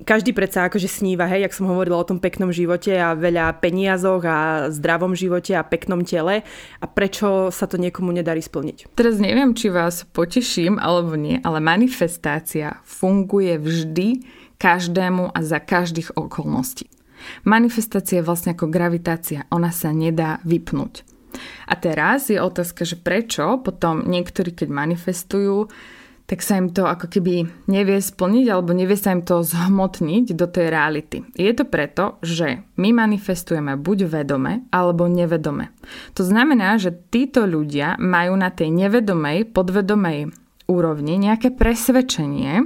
každý predsa akože sníva, hej, jak som hovorila o tom peknom živote a veľa peniazoch a zdravom živote a peknom tele a prečo sa to niekomu nedarí splniť. Teraz neviem, či vás poteším alebo nie, ale manifestácia funguje vždy každému a za každých okolností. Manifestácia je vlastne ako gravitácia, ona sa nedá vypnúť. A teraz je otázka, že prečo potom niektorí, keď manifestujú, tak sa im to ako keby nevie splniť alebo nevie sa im to zhmotniť do tej reality. Je to preto, že my manifestujeme buď vedome alebo nevedome. To znamená, že títo ľudia majú na tej nevedomej, podvedomej úrovni nejaké presvedčenie,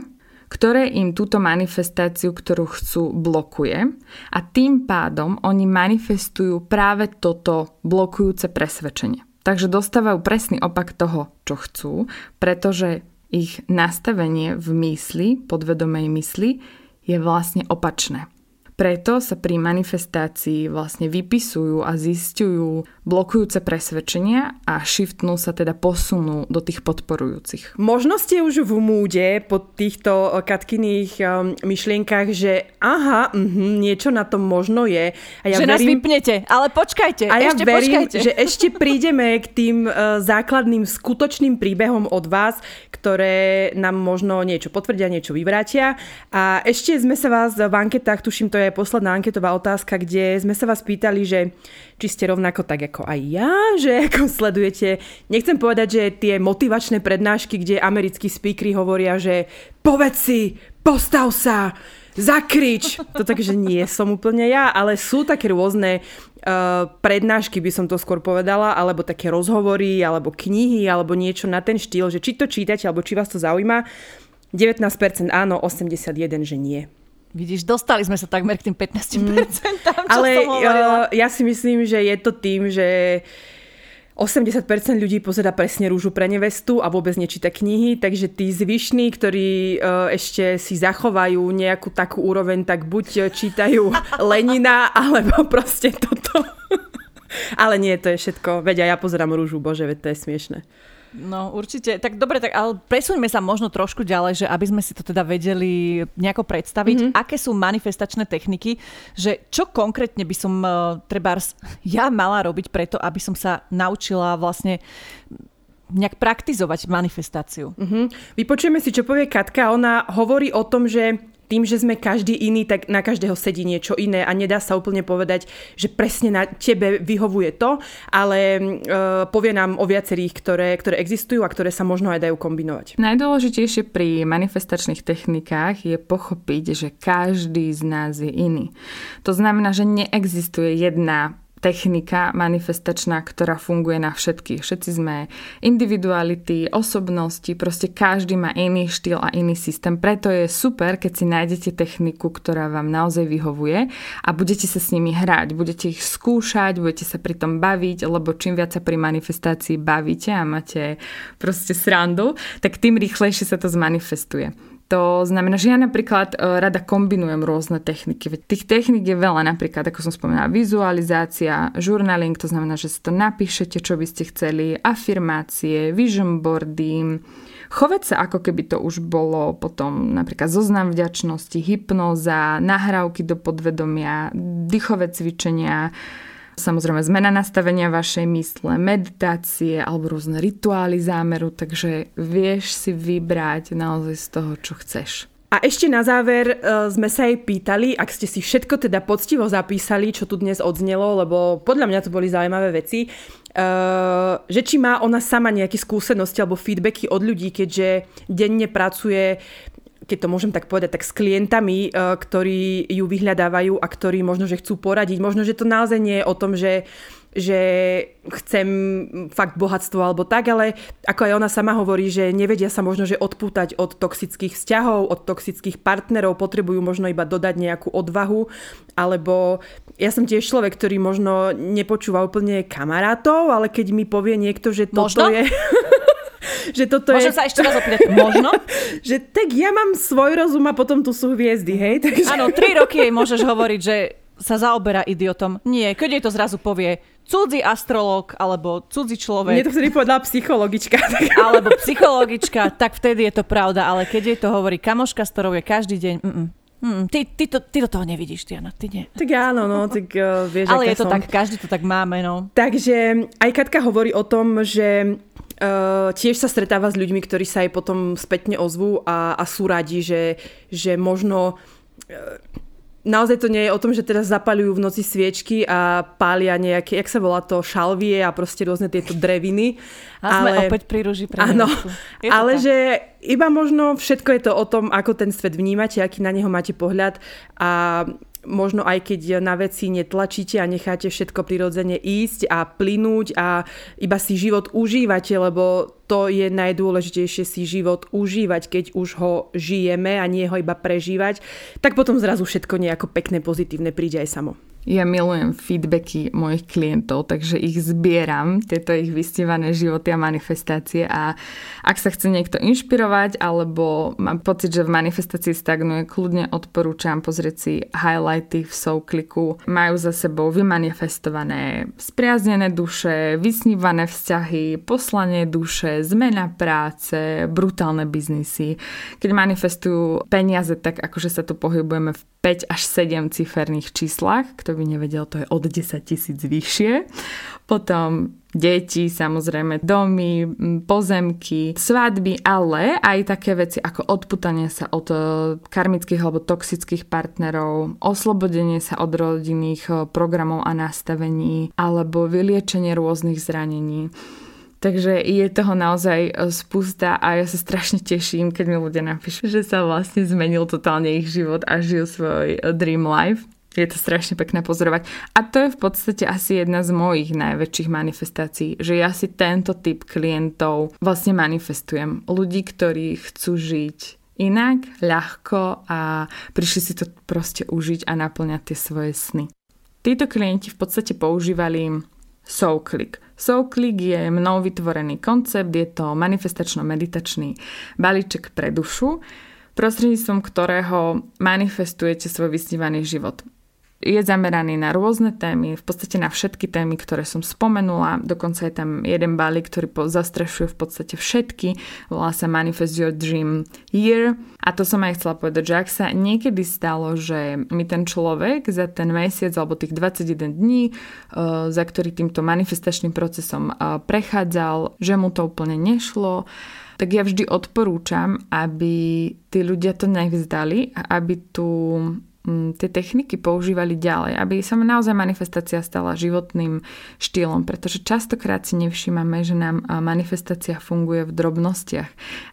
ktoré im túto manifestáciu, ktorú chcú, blokuje a tým pádom oni manifestujú práve toto blokujúce presvedčenie. Takže dostávajú presný opak toho, čo chcú, pretože ich nastavenie v mysli, podvedomej mysli, je vlastne opačné. Preto sa pri manifestácii vlastne vypisujú a zistujú blokujúce presvedčenia a shiftnú sa teda posunú do tých podporujúcich. Možno ste už v múde po týchto Katkyných um, myšlienkach, že aha, uh, niečo na tom možno je. A ja že nás verím, vypnete, ale počkajte, a ja ešte verím, počkajte. že ešte prídeme k tým uh, základným skutočným príbehom od vás, ktoré nám možno niečo potvrdia, niečo vyvrátia. A ešte sme sa vás v anketách, tuším, to je posledná anketová otázka, kde sme sa vás pýtali, že či ste rovnako tak ako aj ja, že ako sledujete, nechcem povedať, že tie motivačné prednášky, kde americkí speakery hovoria, že povedz si, postav sa, zakrič. To takže nie som úplne ja, ale sú také rôzne uh, prednášky, by som to skôr povedala, alebo také rozhovory, alebo knihy, alebo niečo na ten štýl, že či to čítate, alebo či vás to zaujíma. 19% áno, 81% že nie. Vidíš, dostali sme sa takmer k tým 15%, mm. čo Ale uh, ja si myslím, že je to tým, že 80% ľudí pozera presne rúžu pre nevestu a vôbec nečíta knihy, takže tí zvyšní, ktorí uh, ešte si zachovajú nejakú takú úroveň, tak buď čítajú Lenina, alebo proste toto. Ale nie, to je všetko. Veď ja pozerám rúžu, bože, veď to je smiešne. No určite. Tak dobre, tak ale presuňme sa možno trošku ďalej, že aby sme si to teda vedeli nejako predstaviť, mm-hmm. aké sú manifestačné techniky, že čo konkrétne by som uh, trebárs ja mala robiť preto, aby som sa naučila vlastne nejak praktizovať manifestáciu. Uh-huh. Vypočujeme si, čo povie Katka. Ona hovorí o tom, že tým, že sme každý iný, tak na každého sedí niečo iné a nedá sa úplne povedať, že presne na tebe vyhovuje to, ale uh, povie nám o viacerých, ktoré, ktoré existujú a ktoré sa možno aj dajú kombinovať. Najdôležitejšie pri manifestačných technikách je pochopiť, že každý z nás je iný. To znamená, že neexistuje jedna technika manifestačná, ktorá funguje na všetkých. Všetci sme individuality, osobnosti, proste každý má iný štýl a iný systém. Preto je super, keď si nájdete techniku, ktorá vám naozaj vyhovuje a budete sa s nimi hrať, budete ich skúšať, budete sa pri tom baviť, lebo čím viac sa pri manifestácii bavíte a máte proste srandu, tak tým rýchlejšie sa to zmanifestuje. To znamená, že ja napríklad e, rada kombinujem rôzne techniky. Tých technik je veľa, napríklad, ako som spomínala, vizualizácia, journaling, to znamená, že si to napíšete, čo by ste chceli, afirmácie, vision boardy, chovať sa ako keby to už bolo potom napríklad zoznam vďačnosti, hypnoza, nahrávky do podvedomia, dýchové cvičenia, Samozrejme zmena nastavenia vašej mysle, meditácie alebo rôzne rituály zámeru, takže vieš si vybrať naozaj z toho, čo chceš. A ešte na záver uh, sme sa jej pýtali, ak ste si všetko teda poctivo zapísali, čo tu dnes odznelo, lebo podľa mňa to boli zaujímavé veci, uh, že či má ona sama nejaké skúsenosti alebo feedbacky od ľudí, keďže denne pracuje keď to môžem tak povedať, tak s klientami, ktorí ju vyhľadávajú a ktorí možno, že chcú poradiť. Možno, že to naozaj nie je o tom, že že chcem fakt bohatstvo alebo tak, ale ako aj ona sama hovorí, že nevedia sa možno, že odpútať od toxických vzťahov, od toxických partnerov, potrebujú možno iba dodať nejakú odvahu, alebo ja som tiež človek, ktorý možno nepočúva úplne kamarátov, ale keď mi povie niekto, že toto možno? je... že toto Môžem je... sa ešte raz opýtať, možno? že tak ja mám svoj rozum a potom tu sú hviezdy, hej? Takže... Áno, tri roky jej môžeš hovoriť, že sa zaoberá idiotom. Nie, keď jej to zrazu povie cudzí astrolog alebo cudzí človek. Mne to vtedy povedala psychologička. alebo psychologička, tak vtedy je to pravda, ale keď jej to hovorí kamoška, s ktorou je každý deň, mm, Mm, ty, ty, to, ty do toho nevidíš, Tiana, ty nie. Tak áno, no, tak uh, vieš, Ale je to som. tak, každý to tak máme, no. Takže aj Katka hovorí o tom, že Uh, tiež sa stretáva s ľuďmi, ktorí sa jej potom spätne ozvú a, a sú radi, že, že možno uh, naozaj to nie je o tom, že teraz zapalujú v noci sviečky a pália nejaké, jak sa volá to, šalvie a proste rôzne tieto dreviny. A ale, sme opäť pri rúži pre Áno, ale tak. že iba možno všetko je to o tom, ako ten svet vnímate, aký na neho máte pohľad a možno aj keď na veci netlačíte a necháte všetko prirodzene ísť a plynúť a iba si život užívate, lebo to je najdôležitejšie si život užívať, keď už ho žijeme a nie ho iba prežívať, tak potom zrazu všetko nejako pekné, pozitívne príde aj samo. Ja milujem feedbacky mojich klientov, takže ich zbieram, tieto ich vystívané životy a manifestácie a ak sa chce niekto inšpirovať alebo má pocit, že v manifestácii stagnuje, kľudne odporúčam pozrieť si highlighty v Soukliku. Majú za sebou vymanifestované spriaznené duše, vysnívané vzťahy, poslanie duše, zmena práce, brutálne biznisy. Keď manifestujú peniaze, tak akože sa tu pohybujeme v 5 až 7 ciferných číslach, kto by nevedel, to je od 10 tisíc vyššie. Potom deti, samozrejme domy, pozemky, svadby, ale aj také veci ako odputanie sa od e, karmických alebo toxických partnerov, oslobodenie sa od rodinných e, programov a nastavení alebo vyliečenie rôznych zranení. Takže je toho naozaj e, spústa a ja sa strašne teším, keď mi ľudia napíšu, že sa vlastne zmenil totálne ich život a žijú svoj dream life. Je to strašne pekné pozorovať. A to je v podstate asi jedna z mojich najväčších manifestácií, že ja si tento typ klientov vlastne manifestujem. Ľudí, ktorí chcú žiť inak, ľahko a prišli si to proste užiť a naplňať tie svoje sny. Títo klienti v podstate používali SoulClick. SoulClick je mnou vytvorený koncept, je to manifestačno-meditačný balíček pre dušu, prostredníctvom ktorého manifestujete svoj vysnívaný život je zameraný na rôzne témy, v podstate na všetky témy, ktoré som spomenula. Dokonca je tam jeden balík, ktorý zastrešuje v podstate všetky. Volá sa Manifest Your Dream Year. A to som aj chcela povedať, že ak sa niekedy stalo, že mi ten človek za ten mesiac alebo tých 21 dní, uh, za ktorý týmto manifestačným procesom uh, prechádzal, že mu to úplne nešlo, tak ja vždy odporúčam, aby tí ľudia to nevzdali aby Mm, tie techniky používali ďalej, aby sa naozaj manifestácia stala životným štýlom, pretože častokrát si nevšímame, že nám manifestácia funguje v drobnostiach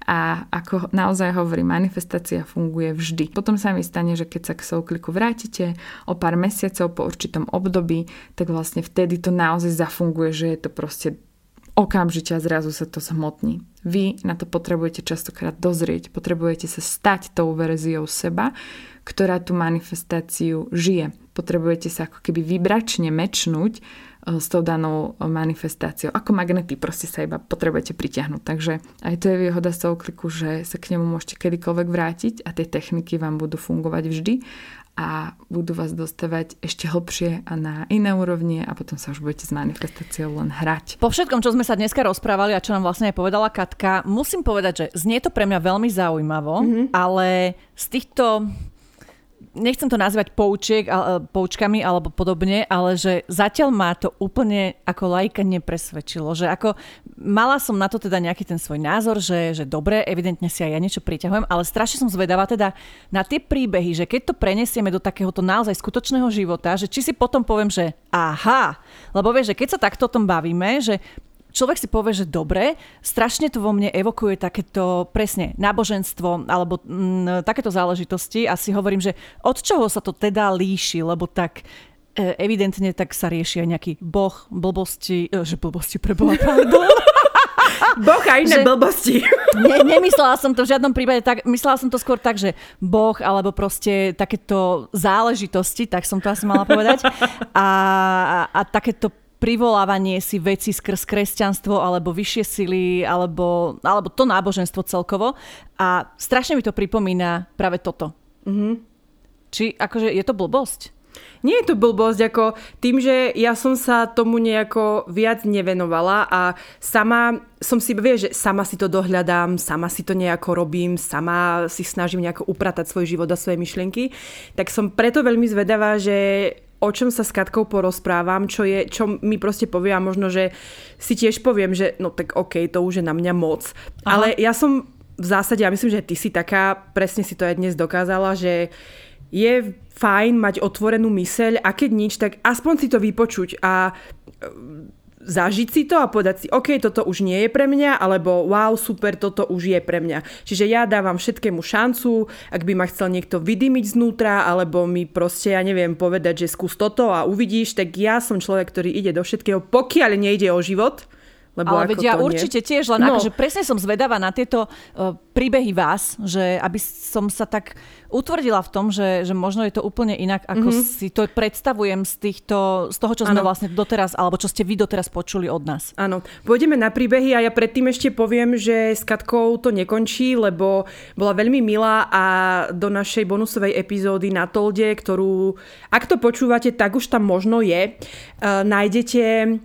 a ako naozaj hovorí, manifestácia funguje vždy. Potom sa mi stane, že keď sa k soukliku vrátite o pár mesiacov po určitom období, tak vlastne vtedy to naozaj zafunguje, že je to proste okamžite a zrazu sa to zhmotní. Vy na to potrebujete častokrát dozrieť, potrebujete sa stať tou verziou seba, ktorá tú manifestáciu žije. Potrebujete sa ako keby vybračne mečnúť e, s tou danou manifestáciou. Ako magnety proste sa iba potrebujete pritiahnuť. Takže aj to je výhoda z toho kliku, že sa k nemu môžete kedykoľvek vrátiť a tie techniky vám budú fungovať vždy a budú vás dostávať ešte hlbšie a na iné úrovnie a potom sa už budete s manifestáciou len hrať. Po všetkom, čo sme sa dneska rozprávali a čo nám vlastne aj povedala Katka, musím povedať, že znie to pre mňa veľmi zaujímavo, mm-hmm. ale z týchto nechcem to nazvať poučiek, poučkami alebo podobne, ale že zatiaľ ma to úplne ako lajka nepresvedčilo. Že ako mala som na to teda nejaký ten svoj názor, že, že dobre, evidentne si aj ja niečo priťahujem, ale strašne som zvedavá teda na tie príbehy, že keď to prenesieme do takéhoto naozaj skutočného života, že či si potom poviem, že aha, lebo vieš, že keď sa takto o tom bavíme, že človek si povie, že dobre, strašne to vo mne evokuje takéto presne náboženstvo alebo m, takéto záležitosti a si hovorím, že od čoho sa to teda líši, lebo tak e, evidentne tak sa riešia nejaký boh, blbosti, e, že blbosti pre boha, pardon. Boh a iné Že- blbosti. Ne, nemyslela som to v žiadnom prípade tak, myslela som to skôr tak, že Boh alebo proste takéto záležitosti, tak som to asi mala povedať. A, a takéto privolávanie si veci skrz kresťanstvo alebo vyššie sily alebo, alebo to náboženstvo celkovo. A strašne mi to pripomína práve toto. Mm-hmm. Či akože je to blbosť? Nie je to blbosť, ako tým, že ja som sa tomu nejako viac nevenovala a sama som si, vieš, že sama si to dohľadám, sama si to nejako robím, sama si snažím nejako upratať svoj život a svoje myšlienky, tak som preto veľmi zvedavá, že o čom sa s Katkou porozprávam, čo, je, čo mi proste povie a možno, že si tiež poviem, že no tak OK, to už je na mňa moc. Aha. Ale ja som v zásade, ja myslím, že ty si taká, presne si to aj dnes dokázala, že je fajn mať otvorenú myseľ a keď nič, tak aspoň si to vypočuť a zažiť si to a povedať si, OK, toto už nie je pre mňa, alebo wow, super, toto už je pre mňa. Čiže ja dávam všetkému šancu, ak by ma chcel niekto vydymiť znútra, alebo mi proste, ja neviem, povedať, že skús toto a uvidíš, tak ja som človek, ktorý ide do všetkého, pokiaľ nejde o život, lebo Ale veď ja to nie. určite tiež, len no. akože presne som zvedavá na tieto uh, príbehy vás, že aby som sa tak utvrdila v tom, že, že možno je to úplne inak, ako mm-hmm. si to predstavujem z, týchto, z toho, čo sme Áno. vlastne doteraz, alebo čo ste vy doteraz počuli od nás. Áno, pôjdeme na príbehy a ja predtým ešte poviem, že s Katkou to nekončí, lebo bola veľmi milá a do našej bonusovej epizódy na Tolde, ktorú, ak to počúvate, tak už tam možno je, uh, nájdete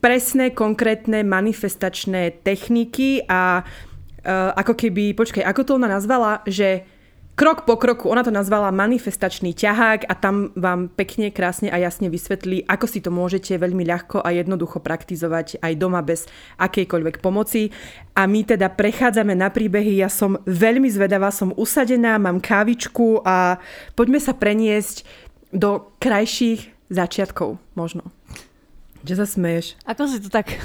presné, konkrétne manifestačné techniky a uh, ako keby, počkaj, ako to ona nazvala, že krok po kroku, ona to nazvala manifestačný ťahák a tam vám pekne, krásne a jasne vysvetlí, ako si to môžete veľmi ľahko a jednoducho praktizovať aj doma bez akejkoľvek pomoci. A my teda prechádzame na príbehy, ja som veľmi zvedavá, som usadená, mám kávičku a poďme sa preniesť do krajších začiatkov možno. Že sa smeješ? Ako si to tak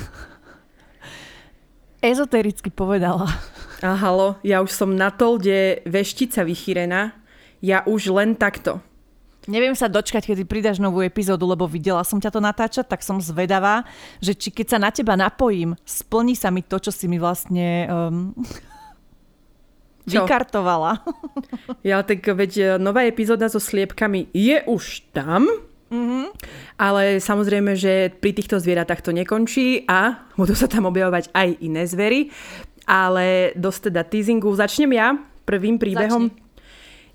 ezotericky povedala? A halo, ja už som na tolde veštica vychýrená. Ja už len takto. Neviem sa dočkať, kedy pridaš novú epizódu, lebo videla som ťa to natáčať, tak som zvedavá, že či keď sa na teba napojím, splní sa mi to, čo si mi vlastne um, Čo? vykartovala. Ja tak veď e, nová epizóda so sliepkami je už tam, mm-hmm. ale samozrejme, že pri týchto zvieratách to nekončí a budú sa tam objavovať aj iné zvery. Ale dosť teda teasingu. Začnem ja prvým príbehom. Začni.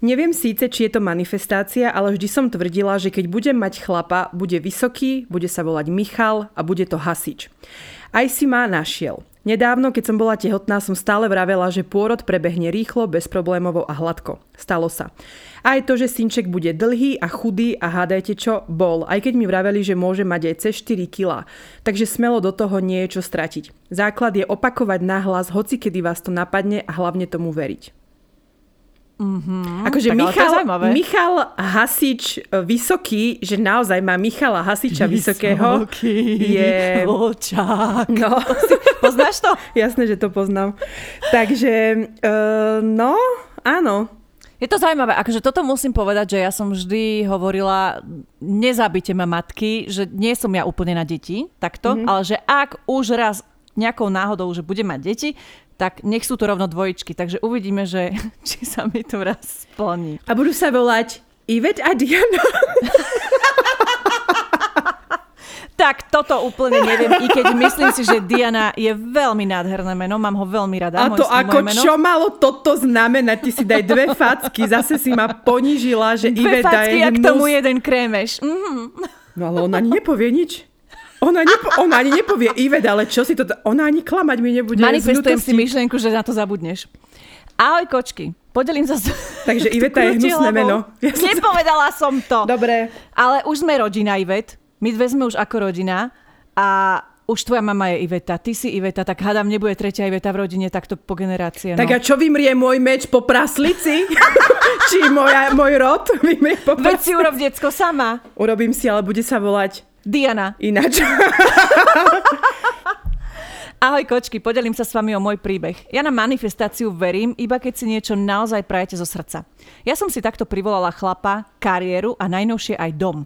Neviem síce, či je to manifestácia, ale vždy som tvrdila, že keď budem mať chlapa, bude vysoký, bude sa volať Michal a bude to hasič. Aj si ma našiel. Nedávno, keď som bola tehotná, som stále vravela, že pôrod prebehne rýchlo, bezproblémovo a hladko. Stalo sa. Aj to, že synček bude dlhý a chudý a hádajte čo, bol. Aj keď mi vraveli, že môže mať aj cez 4 kg. Takže smelo do toho nie je čo stratiť. Základ je opakovať nahlas, hoci kedy vás to napadne a hlavne tomu veriť. Mm-hmm, akože Michal. Michal Hasič e, vysoký, že naozaj má Michala Hasiča vysokého. je... vlčák. No, Poznáš to? jasné, že to poznám. Takže, uh, no, áno. Je to zaujímavé, akože toto musím povedať, že ja som vždy hovorila, nezabite ma matky, že nie som ja úplne na deti, takto, mm-hmm. ale že ak už raz nejakou náhodou, že budem mať deti, tak nech sú to rovno dvojičky. Takže uvidíme, že či sa mi to raz splní. A budú sa volať Ivet a Diana. Tak toto úplne neviem, i keď myslím si, že Diana je veľmi nádherné meno, mám ho veľmi rada. A môj- to moje ako meno. čo malo toto znamenať? Ty si daj dve facky, zase si ma ponížila, že Dve Iveta facky je a k tomu jeden krémeš. Mm. No ale ona nepovie nič. Ona, nepo, ona ani nepovie Ivet, ale čo si to... Ona ani klamať mi nebude. Manifestujem si myšlienku, že na to zabudneš. Ahoj kočky, podelím sa... Takže Iveta je hnusné meno. Ja som- Nepovedala som to. Dobre. Ale už sme rodina, Ivet. My dve sme už ako rodina a už tvoja mama je Iveta, ty si Iveta, tak hádam, nebude tretia Iveta v rodine takto po generácie. No. Tak a čo vymrie môj meč po praslici? Či moja, môj rod vymrie po Veď praslici? si urob decko sama. Urobím si, ale bude sa volať Diana. ináč. Ahoj kočky, podelím sa s vami o môj príbeh. Ja na manifestáciu verím, iba keď si niečo naozaj prajete zo srdca. Ja som si takto privolala chlapa, kariéru a najnovšie aj dom.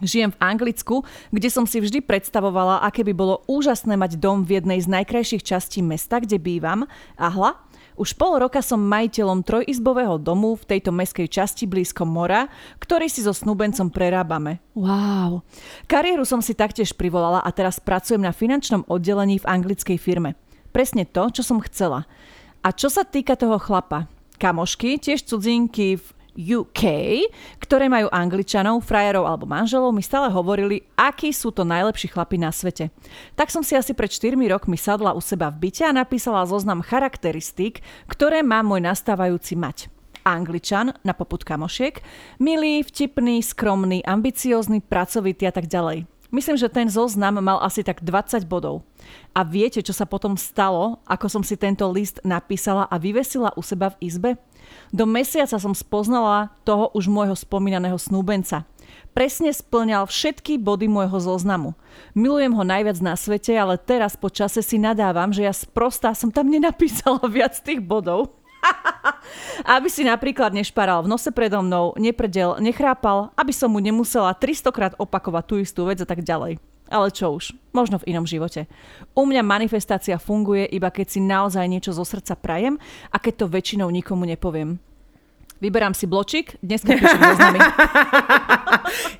Žijem v Anglicku, kde som si vždy predstavovala, aké by bolo úžasné mať dom v jednej z najkrajších častí mesta, kde bývam. A hla, už pol roka som majiteľom trojizbového domu v tejto meskej časti blízko mora, ktorý si so snúbencom prerábame. Wow. Kariéru som si taktiež privolala a teraz pracujem na finančnom oddelení v anglickej firme. Presne to, čo som chcela. A čo sa týka toho chlapa, kamošky, tiež cudzinky v UK, ktoré majú angličanov, frajerov alebo manželov, mi stále hovorili, akí sú to najlepší chlapi na svete. Tak som si asi pred 4 rokmi sadla u seba v byte a napísala zoznam charakteristík, ktoré má môj nastávajúci mať. Angličan na poput kamošiek, milý, vtipný, skromný, ambiciózny, pracovitý a tak ďalej. Myslím, že ten zoznam mal asi tak 20 bodov. A viete, čo sa potom stalo, ako som si tento list napísala a vyvesila u seba v izbe? Do mesiaca som spoznala toho už môjho spomínaného snúbenca. Presne splňal všetky body môjho zoznamu. Milujem ho najviac na svete, ale teraz po čase si nadávam, že ja sprostá som tam nenapísala viac tých bodov. aby si napríklad nešparal v nose predo mnou, nepredel, nechrápal, aby som mu nemusela 300 krát opakovať tú istú vec a tak ďalej. Ale čo už, možno v inom živote. U mňa manifestácia funguje iba keď si naozaj niečo zo srdca prajem a keď to väčšinou nikomu nepoviem. Vyberám si bločík, dneska píšem zoznamy.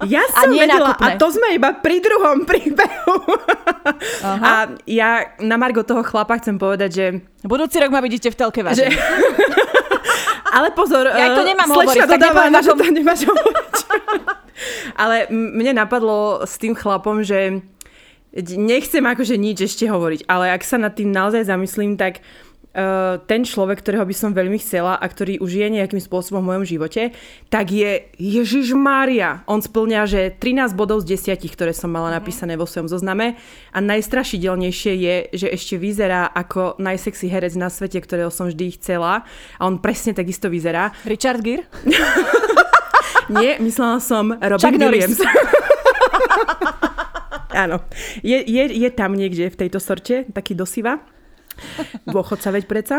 Ja som vedela, a to sme iba pri druhom príbehu. Aha. A ja na Margo toho chlapa chcem povedať, že... Budúci rok ma vidíte v telke, že... Ale pozor, ja to nemám hovoriť, tak dodáva, že to nemáš hovoriť. Ale mne napadlo s tým chlapom, že nechcem akože nič ešte hovoriť, ale ak sa nad tým naozaj zamyslím, tak uh, ten človek, ktorého by som veľmi chcela a ktorý už je nejakým spôsobom v mojom živote, tak je Ježiš Mária. On splňa, že 13 bodov z 10, ktoré som mala mhm. napísané vo svojom zozname a najstrašidelnejšie je, že ešte vyzerá ako najsexy herec na svete, ktorého som vždy chcela a on presne takisto vyzerá. Richard Gere? Nie, myslela som Robin Chuck Williams. Áno. Je, je, je tam niekde v tejto sorte, taký dosiva. Dôchodca veď preca.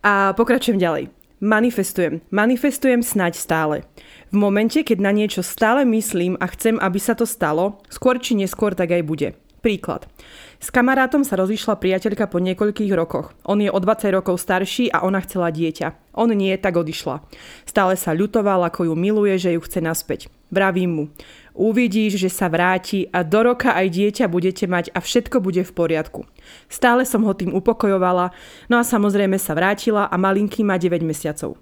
A pokračujem ďalej. Manifestujem. Manifestujem snať stále. V momente, keď na niečo stále myslím a chcem, aby sa to stalo, skôr či neskôr tak aj bude. Príklad. S kamarátom sa rozišla priateľka po niekoľkých rokoch. On je o 20 rokov starší a ona chcela dieťa. On nie, tak odišla. Stále sa ľutoval, ako ju miluje, že ju chce naspäť. Vravím mu. Uvidíš, že sa vráti a do roka aj dieťa budete mať a všetko bude v poriadku. Stále som ho tým upokojovala, no a samozrejme sa vrátila a malinký má 9 mesiacov.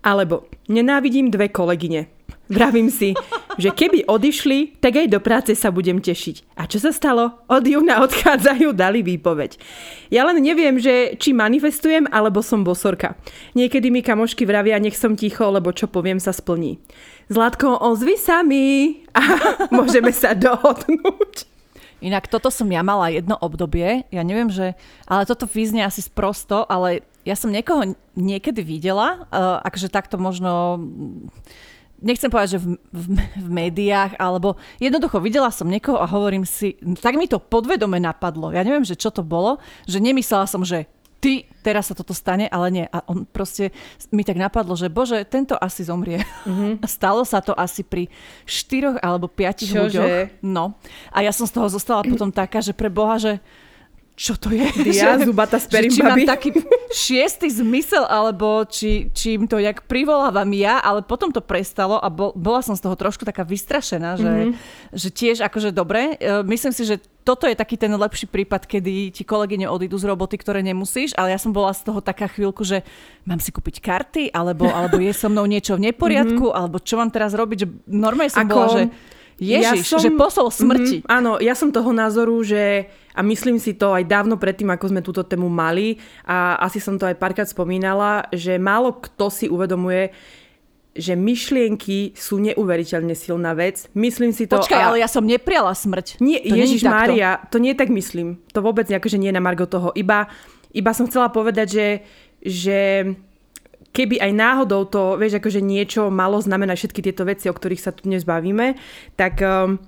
Alebo nenávidím dve kolegyne. Vravím si, že keby odišli, tak aj do práce sa budem tešiť. A čo sa stalo? Od júna odchádzajú, dali výpoveď. Ja len neviem, že či manifestujem, alebo som bosorka. Niekedy mi kamošky vravia, nech som ticho, lebo čo poviem sa splní. Zlatko, ozvi sa mi a môžeme sa dohodnúť. Inak toto som ja mala jedno obdobie, ja neviem, že, ale toto vyznie asi sprosto, ale ja som niekoho niekedy videla, uh, akože takto možno nechcem povedať, že v, v, v médiách, alebo jednoducho videla som niekoho a hovorím si, tak mi to podvedome napadlo. Ja neviem, že čo to bolo, že nemyslela som, že ty, teraz sa toto stane, ale nie. A on proste, mi tak napadlo, že bože, tento asi zomrie. Mm-hmm. Stalo sa to asi pri štyroch alebo piatich Čože? ľuďoch. No. A ja som z toho zostala potom taká, že pre Boha, že čo to je? Že, zubata že či mám taký šiestý zmysel, alebo či, či im to jak privolávam ja, ale potom to prestalo a bol, bola som z toho trošku taká vystrašená, že, mm-hmm. že tiež akože dobre, e, myslím si, že toto je taký ten lepší prípad, kedy ti kolegyne odídu z roboty, ktoré nemusíš, ale ja som bola z toho taká chvíľku, že mám si kúpiť karty, alebo, alebo je so mnou niečo v neporiadku, mm-hmm. alebo čo mám teraz robiť, že normálne som Ako... bola, že Ježiš, ja som, že posol smrti. Mm, áno, ja som toho názoru, že a myslím si to aj dávno predtým, ako sme túto tému mali a asi som to aj párkrát spomínala, že málo kto si uvedomuje, že myšlienky sú neuveriteľne silná vec. Myslím si to... Počkaj, a... ale ja som nepriala smrť. Nie, to Ježiš Mária, to nie tak myslím. To vôbec nejako, že nie na Margo toho. Iba, iba som chcela povedať, že, že keby aj náhodou to, vieš, akože niečo malo znamenať všetky tieto veci, o ktorých sa tu dnes bavíme, tak um,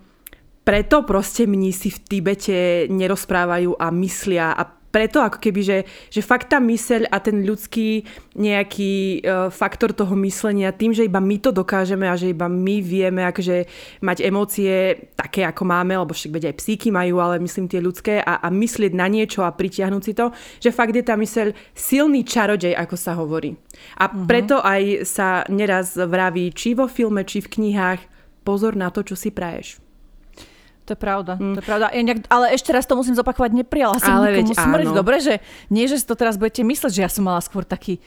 preto proste mnísi v Tibete nerozprávajú a myslia a preto ako keby, že, že fakt tá myseľ a ten ľudský nejaký uh, faktor toho myslenia, tým, že iba my to dokážeme a že iba my vieme akože mať emócie také, ako máme, lebo však veď aj psíky majú, ale myslím tie ľudské a, a myslieť na niečo a pritiahnuť si to, že fakt je tá myseľ silný čarodej, ako sa hovorí. A uh-huh. preto aj sa neraz vraví, či vo filme, či v knihách, pozor na to, čo si praješ. To je pravda, mm. to je pravda. Ja nejak, ale ešte raz to musím zopakovať, neprijala som ale nikomu smrť. Dobre, že nie, že si to teraz budete mysleť, že ja som mala skôr taký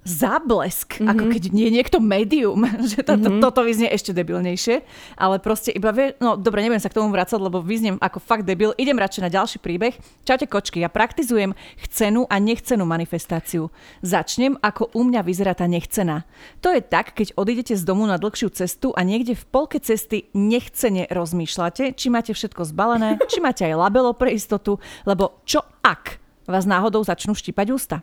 záblesk, mm-hmm. ako keď nie niekto médium, že to, mm-hmm. to, toto vyznie ešte debilnejšie, ale proste iba vie, no dobre, nebudem sa k tomu vrácať, lebo vyzniem ako fakt debil, idem radšej na ďalší príbeh. Čaute kočky, ja praktizujem chcenú a nechcenú manifestáciu. Začnem, ako u mňa vyzerá tá nechcená. To je tak, keď odídete z domu na dlhšiu cestu a niekde v polke cesty nechcene rozmýšľate, či máte všetko zbalené, či máte aj labelo pre istotu, lebo čo ak vás náhodou začnú štípať ústa.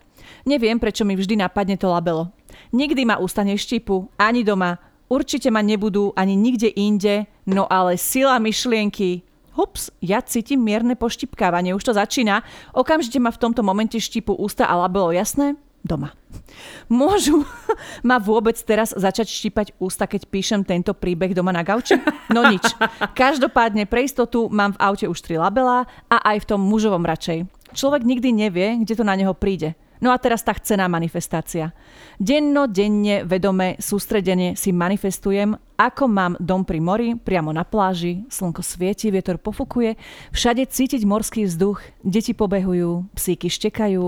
Neviem, prečo mi vždy napadne to labelo. Nikdy ma ústa neštípu, ani doma, určite ma nebudú ani nikde inde, no ale sila myšlienky, Hups, ja cítim mierne poštipkávanie, už to začína. Okamžite ma v tomto momente štípu ústa a labelo jasné? Doma. Môžu ma vôbec teraz začať štípať ústa, keď píšem tento príbeh doma na gauči? No nič. Každopádne pre istotu mám v aute už tri labelá a aj v tom mužovom radšej. Človek nikdy nevie, kde to na neho príde. No a teraz tá chcená manifestácia. Denno, denne, vedome, sústredene si manifestujem, ako mám dom pri mori, priamo na pláži, slnko svieti, vietor pofukuje, všade cítiť morský vzduch, deti pobehujú, psíky štekajú,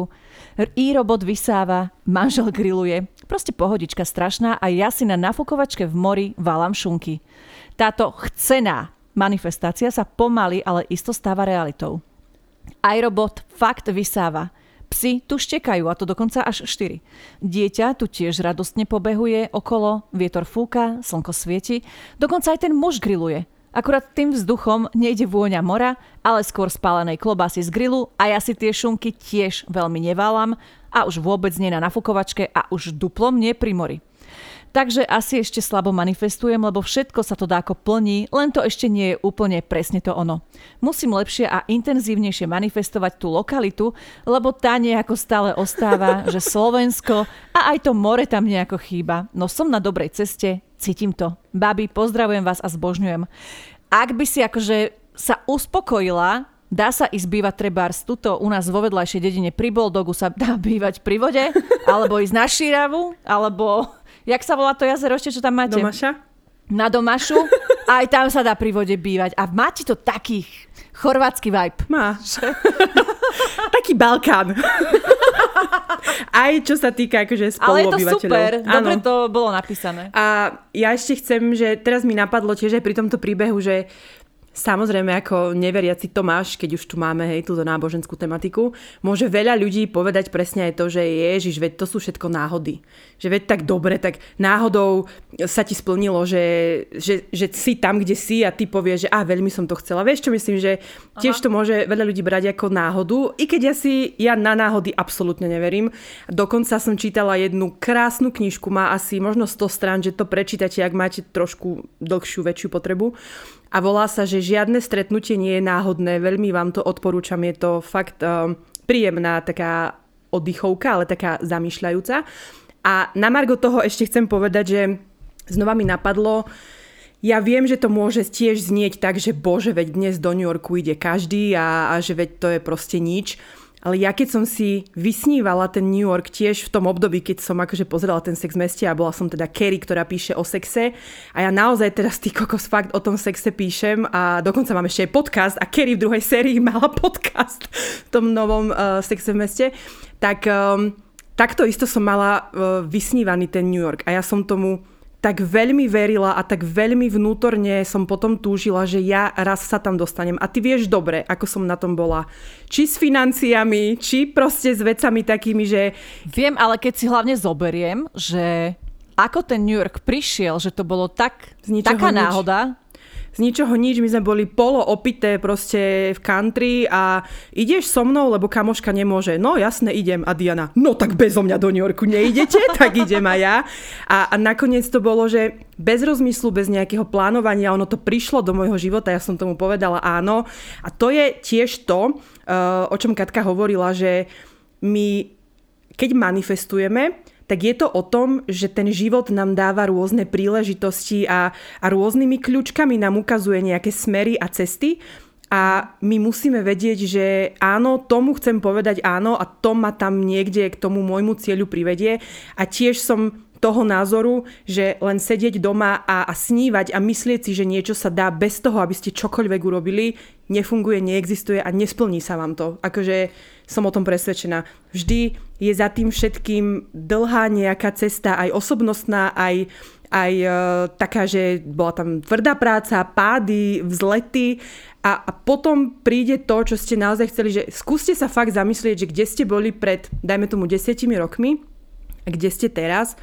robot vysáva, manžel grilluje. Proste pohodička strašná a ja si na nafukovačke v mori válam šunky. Táto chcená manifestácia sa pomaly, ale isto stáva realitou iRobot fakt vysáva. Psi tu štekajú, a to dokonca až 4. Dieťa tu tiež radostne pobehuje okolo, vietor fúka, slnko svieti, dokonca aj ten muž grilluje. Akurát tým vzduchom nejde vôňa mora, ale skôr spálenej klobásy z grilu a ja si tie šunky tiež veľmi neválam a už vôbec nie na nafukovačke a už duplom nie pri mori. Takže asi ešte slabo manifestujem, lebo všetko sa to dáko plní, len to ešte nie je úplne presne to ono. Musím lepšie a intenzívnejšie manifestovať tú lokalitu, lebo tá nejako stále ostáva, že Slovensko a aj to more tam nejako chýba. No som na dobrej ceste, cítim to. Babi, pozdravujem vás a zbožňujem. Ak by si akože sa uspokojila Dá sa ísť bývať trebárs tuto u nás vo vedľajšej dedine pri Boldogu sa dá bývať pri vode, alebo ísť na Šíravu, alebo Jak sa volá to jazero ešte, čo tam máte? Domaša? Na Domašu. Aj tam sa dá pri vode bývať. A máte to taký chorvátsky vibe. Má. Taký Balkán. Aj čo sa týka akože. Ale je to super. Dobre to bolo napísané. A ja ešte chcem, že teraz mi napadlo tiež aj pri tomto príbehu, že Samozrejme, ako neveriaci Tomáš, keď už tu máme hej, túto náboženskú tematiku, môže veľa ľudí povedať presne aj to, že Ježiš, veď to sú všetko náhody. Že veď tak dobre, tak náhodou sa ti splnilo, že, že, že si tam, kde si a ty povieš, že a veľmi som to chcela. Vieš čo myslím, že tiež Aha. to môže veľa ľudí brať ako náhodu, i keď ja si, ja na náhody absolútne neverím. Dokonca som čítala jednu krásnu knižku, má asi možno 100 strán, že to prečítate, ak máte trošku dlhšiu, väčšiu potrebu a volá sa, že žiadne stretnutie nie je náhodné. Veľmi vám to odporúčam, je to fakt um, príjemná taká oddychovka, ale taká zamýšľajúca. A na margo toho ešte chcem povedať, že znova mi napadlo, ja viem, že to môže tiež znieť tak, že bože, veď dnes do New Yorku ide každý a, a že veď to je proste nič. Ale ja keď som si vysnívala ten New York tiež v tom období, keď som akože pozerala ten sex meste a bola som teda Kerry, ktorá píše o sexe. A ja naozaj teraz ty kokos fakt o tom sexe píšem a dokonca mám ešte aj podcast a Kerry v druhej sérii mala podcast v tom novom uh, sexe v meste, tak um, takto isto som mala uh, vysnívaný ten New York a ja som tomu tak veľmi verila a tak veľmi vnútorne som potom túžila, že ja raz sa tam dostanem. A ty vieš dobre, ako som na tom bola. Či s financiami, či proste s vecami takými, že... Viem, ale keď si hlavne zoberiem, že ako ten New York prišiel, že to bolo tak, taká nič. náhoda, z ničoho nič, my sme boli polo opité proste v country a ideš so mnou, lebo kamoška nemôže. No jasne, idem. A Diana, no tak bezo mňa do New Yorku neidete, tak idem aj ja. A, a nakoniec to bolo, že bez rozmyslu, bez nejakého plánovania, ono to prišlo do môjho života, ja som tomu povedala áno. A to je tiež to, uh, o čom Katka hovorila, že my, keď manifestujeme, tak je to o tom, že ten život nám dáva rôzne príležitosti a, a rôznymi kľúčkami nám ukazuje nejaké smery a cesty a my musíme vedieť, že áno, tomu chcem povedať áno a to ma tam niekde k tomu môjmu cieľu privedie a tiež som toho názoru, že len sedieť doma a, a snívať a myslieť si, že niečo sa dá bez toho, aby ste čokoľvek urobili, nefunguje, neexistuje a nesplní sa vám to. Akože som o tom presvedčená. Vždy je za tým všetkým dlhá nejaká cesta, aj osobnostná, aj, aj e, taká, že bola tam tvrdá práca, pády, vzlety a, a potom príde to, čo ste naozaj chceli, že skúste sa fakt zamyslieť, že kde ste boli pred, dajme tomu, desiatimi rokmi a kde ste teraz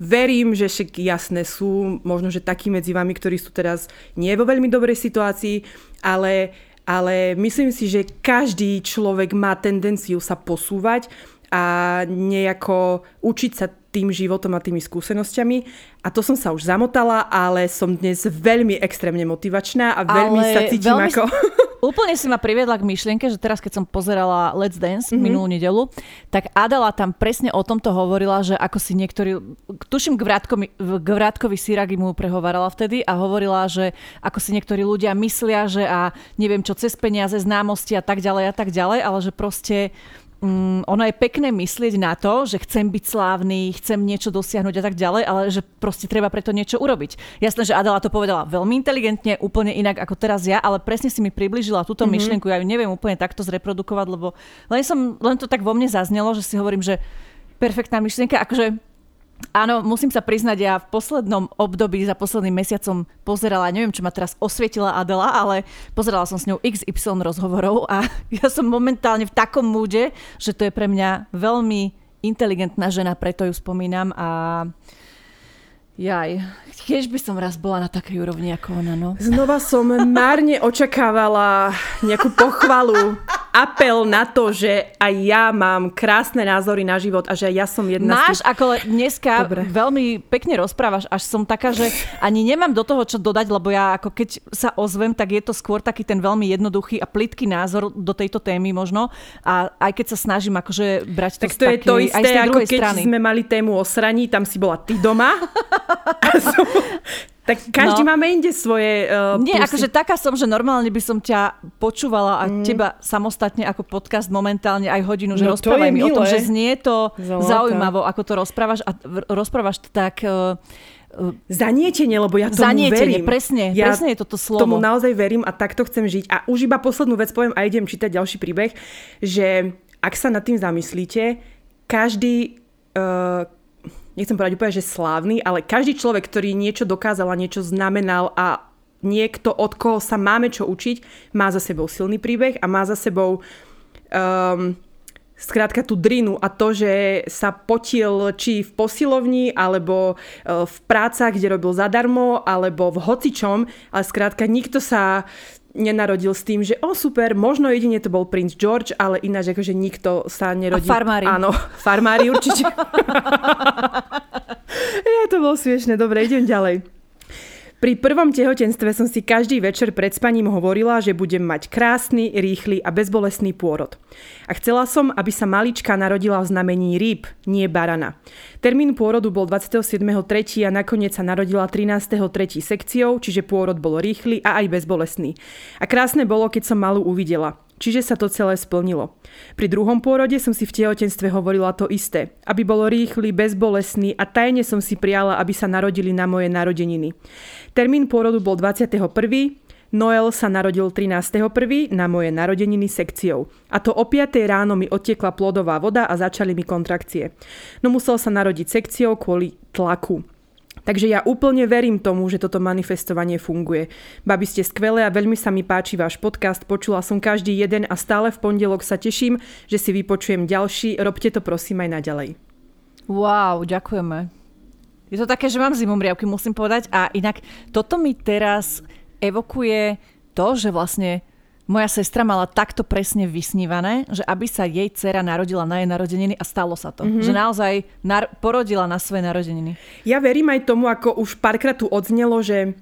Verím, že však jasné sú možno, že takí medzi vami, ktorí sú teraz nie vo veľmi dobrej situácii, ale, ale myslím si, že každý človek má tendenciu sa posúvať a nejako učiť sa tým životom a tými skúsenosťami. A to som sa už zamotala, ale som dnes veľmi extrémne motivačná a veľmi ale sa cítim veľmi... ako... Úplne si ma priviedla k myšlienke, že teraz keď som pozerala Let's Dance mm-hmm. minulú nedelu, tak Adela tam presne o tomto hovorila, že ako si niektorí, tuším Gvrátkovi, Gvrátkovi Siragi mu prehovarala vtedy a hovorila, že ako si niektorí ľudia myslia, že a neviem čo, cez peniaze, známosti a tak ďalej a tak ďalej, ale že proste mm, ono je pekné myslieť na to, že chcem byť slávny, chcem niečo dosiahnuť a tak ďalej, ale že proste treba preto niečo urobiť. Jasné, že Adela to povedala veľmi inteligentne, úplne inak ako teraz ja, ale presne si mi približila túto mm-hmm. myšlienku. Ja ju neviem úplne takto zreprodukovať, lebo len, som, len to tak vo mne zaznelo, že si hovorím, že perfektná myšlienka, akože Áno, musím sa priznať, ja v poslednom období, za posledným mesiacom pozerala, neviem, čo ma teraz osvietila Adela, ale pozerala som s ňou XY rozhovorov a ja som momentálne v takom múde, že to je pre mňa veľmi inteligentná žena, preto ju spomínam a Jaj, tiež by som raz bola na takej úrovni ako ona, no. Znova som márne očakávala nejakú pochvalu apel na to, že aj ja mám krásne názory na život a že ja som jedna Máš, z tých... ako dneska Dobre. veľmi pekne rozprávaš, až som taká, že ani nemám do toho čo dodať, lebo ja ako keď sa ozvem, tak je to skôr taký ten veľmi jednoduchý a plitký názor do tejto témy možno. A aj keď sa snažím akože brať to tak to je to isté, ako keď strany. sme mali tému o sraní, tam si bola ty doma. Tak každý no. máme inde svoje uh, Nie, pusy. akože taká som, že normálne by som ťa počúvala a mm. teba samostatne ako podcast momentálne aj hodinu, že no, rozprávaj mi milé. o tom, že znie to Zolata. zaujímavo, ako to rozprávaš a rozprávaš to tak... Uh, Zanietenie, lebo ja tomu Zanietenie, verím. presne, ja presne je toto slovo. tomu naozaj verím a takto chcem žiť. A už iba poslednú vec poviem a idem čítať ďalší príbeh, že ak sa nad tým zamyslíte, každý, uh, nechcem povedať úplne, že slávny, ale každý človek, ktorý niečo dokázal a niečo znamenal a niekto, od koho sa máme čo učiť, má za sebou silný príbeh a má za sebou um, skrátka tú drinu a to, že sa potil či v posilovni, alebo uh, v prácach, kde robil zadarmo, alebo v hocičom, ale skrátka nikto sa nenarodil s tým, že o super, možno jedine to bol princ George, ale ináč akože nikto sa nerodil. A farmári. Áno, farmári určite. ja, to bolo smiešne. Dobre, idem ďalej. Pri prvom tehotenstve som si každý večer pred spaním hovorila, že budem mať krásny, rýchly a bezbolestný pôrod. A chcela som, aby sa malička narodila v znamení rýb, nie barana. Termín pôrodu bol 27.3. a nakoniec sa narodila 13.3. sekciou, čiže pôrod bol rýchly a aj bezbolestný. A krásne bolo, keď som malú uvidela. Čiže sa to celé splnilo. Pri druhom pôrode som si v tehotenstve hovorila to isté. Aby bolo rýchly, bezbolesný a tajne som si prijala, aby sa narodili na moje narodeniny. Termín pôrodu bol 21. Noel sa narodil 13.1. na moje narodeniny sekciou. A to o 5. ráno mi odtiekla plodová voda a začali mi kontrakcie. No musel sa narodiť sekciou kvôli tlaku. Takže ja úplne verím tomu, že toto manifestovanie funguje. Babi ste skvelé a veľmi sa mi páči váš podcast, počula som každý jeden a stále v pondelok sa teším, že si vypočujem ďalší. Robte to prosím aj naďalej. Wow, ďakujeme. Je to také, že mám zimomriavky, musím povedať. A inak toto mi teraz evokuje to, že vlastne moja sestra mala takto presne vysnívané, že aby sa jej dcera narodila na jej narodeniny a stalo sa to. Mm-hmm. Že naozaj nar- porodila na svoje narodeniny. Ja verím aj tomu, ako už párkrát tu odznelo, že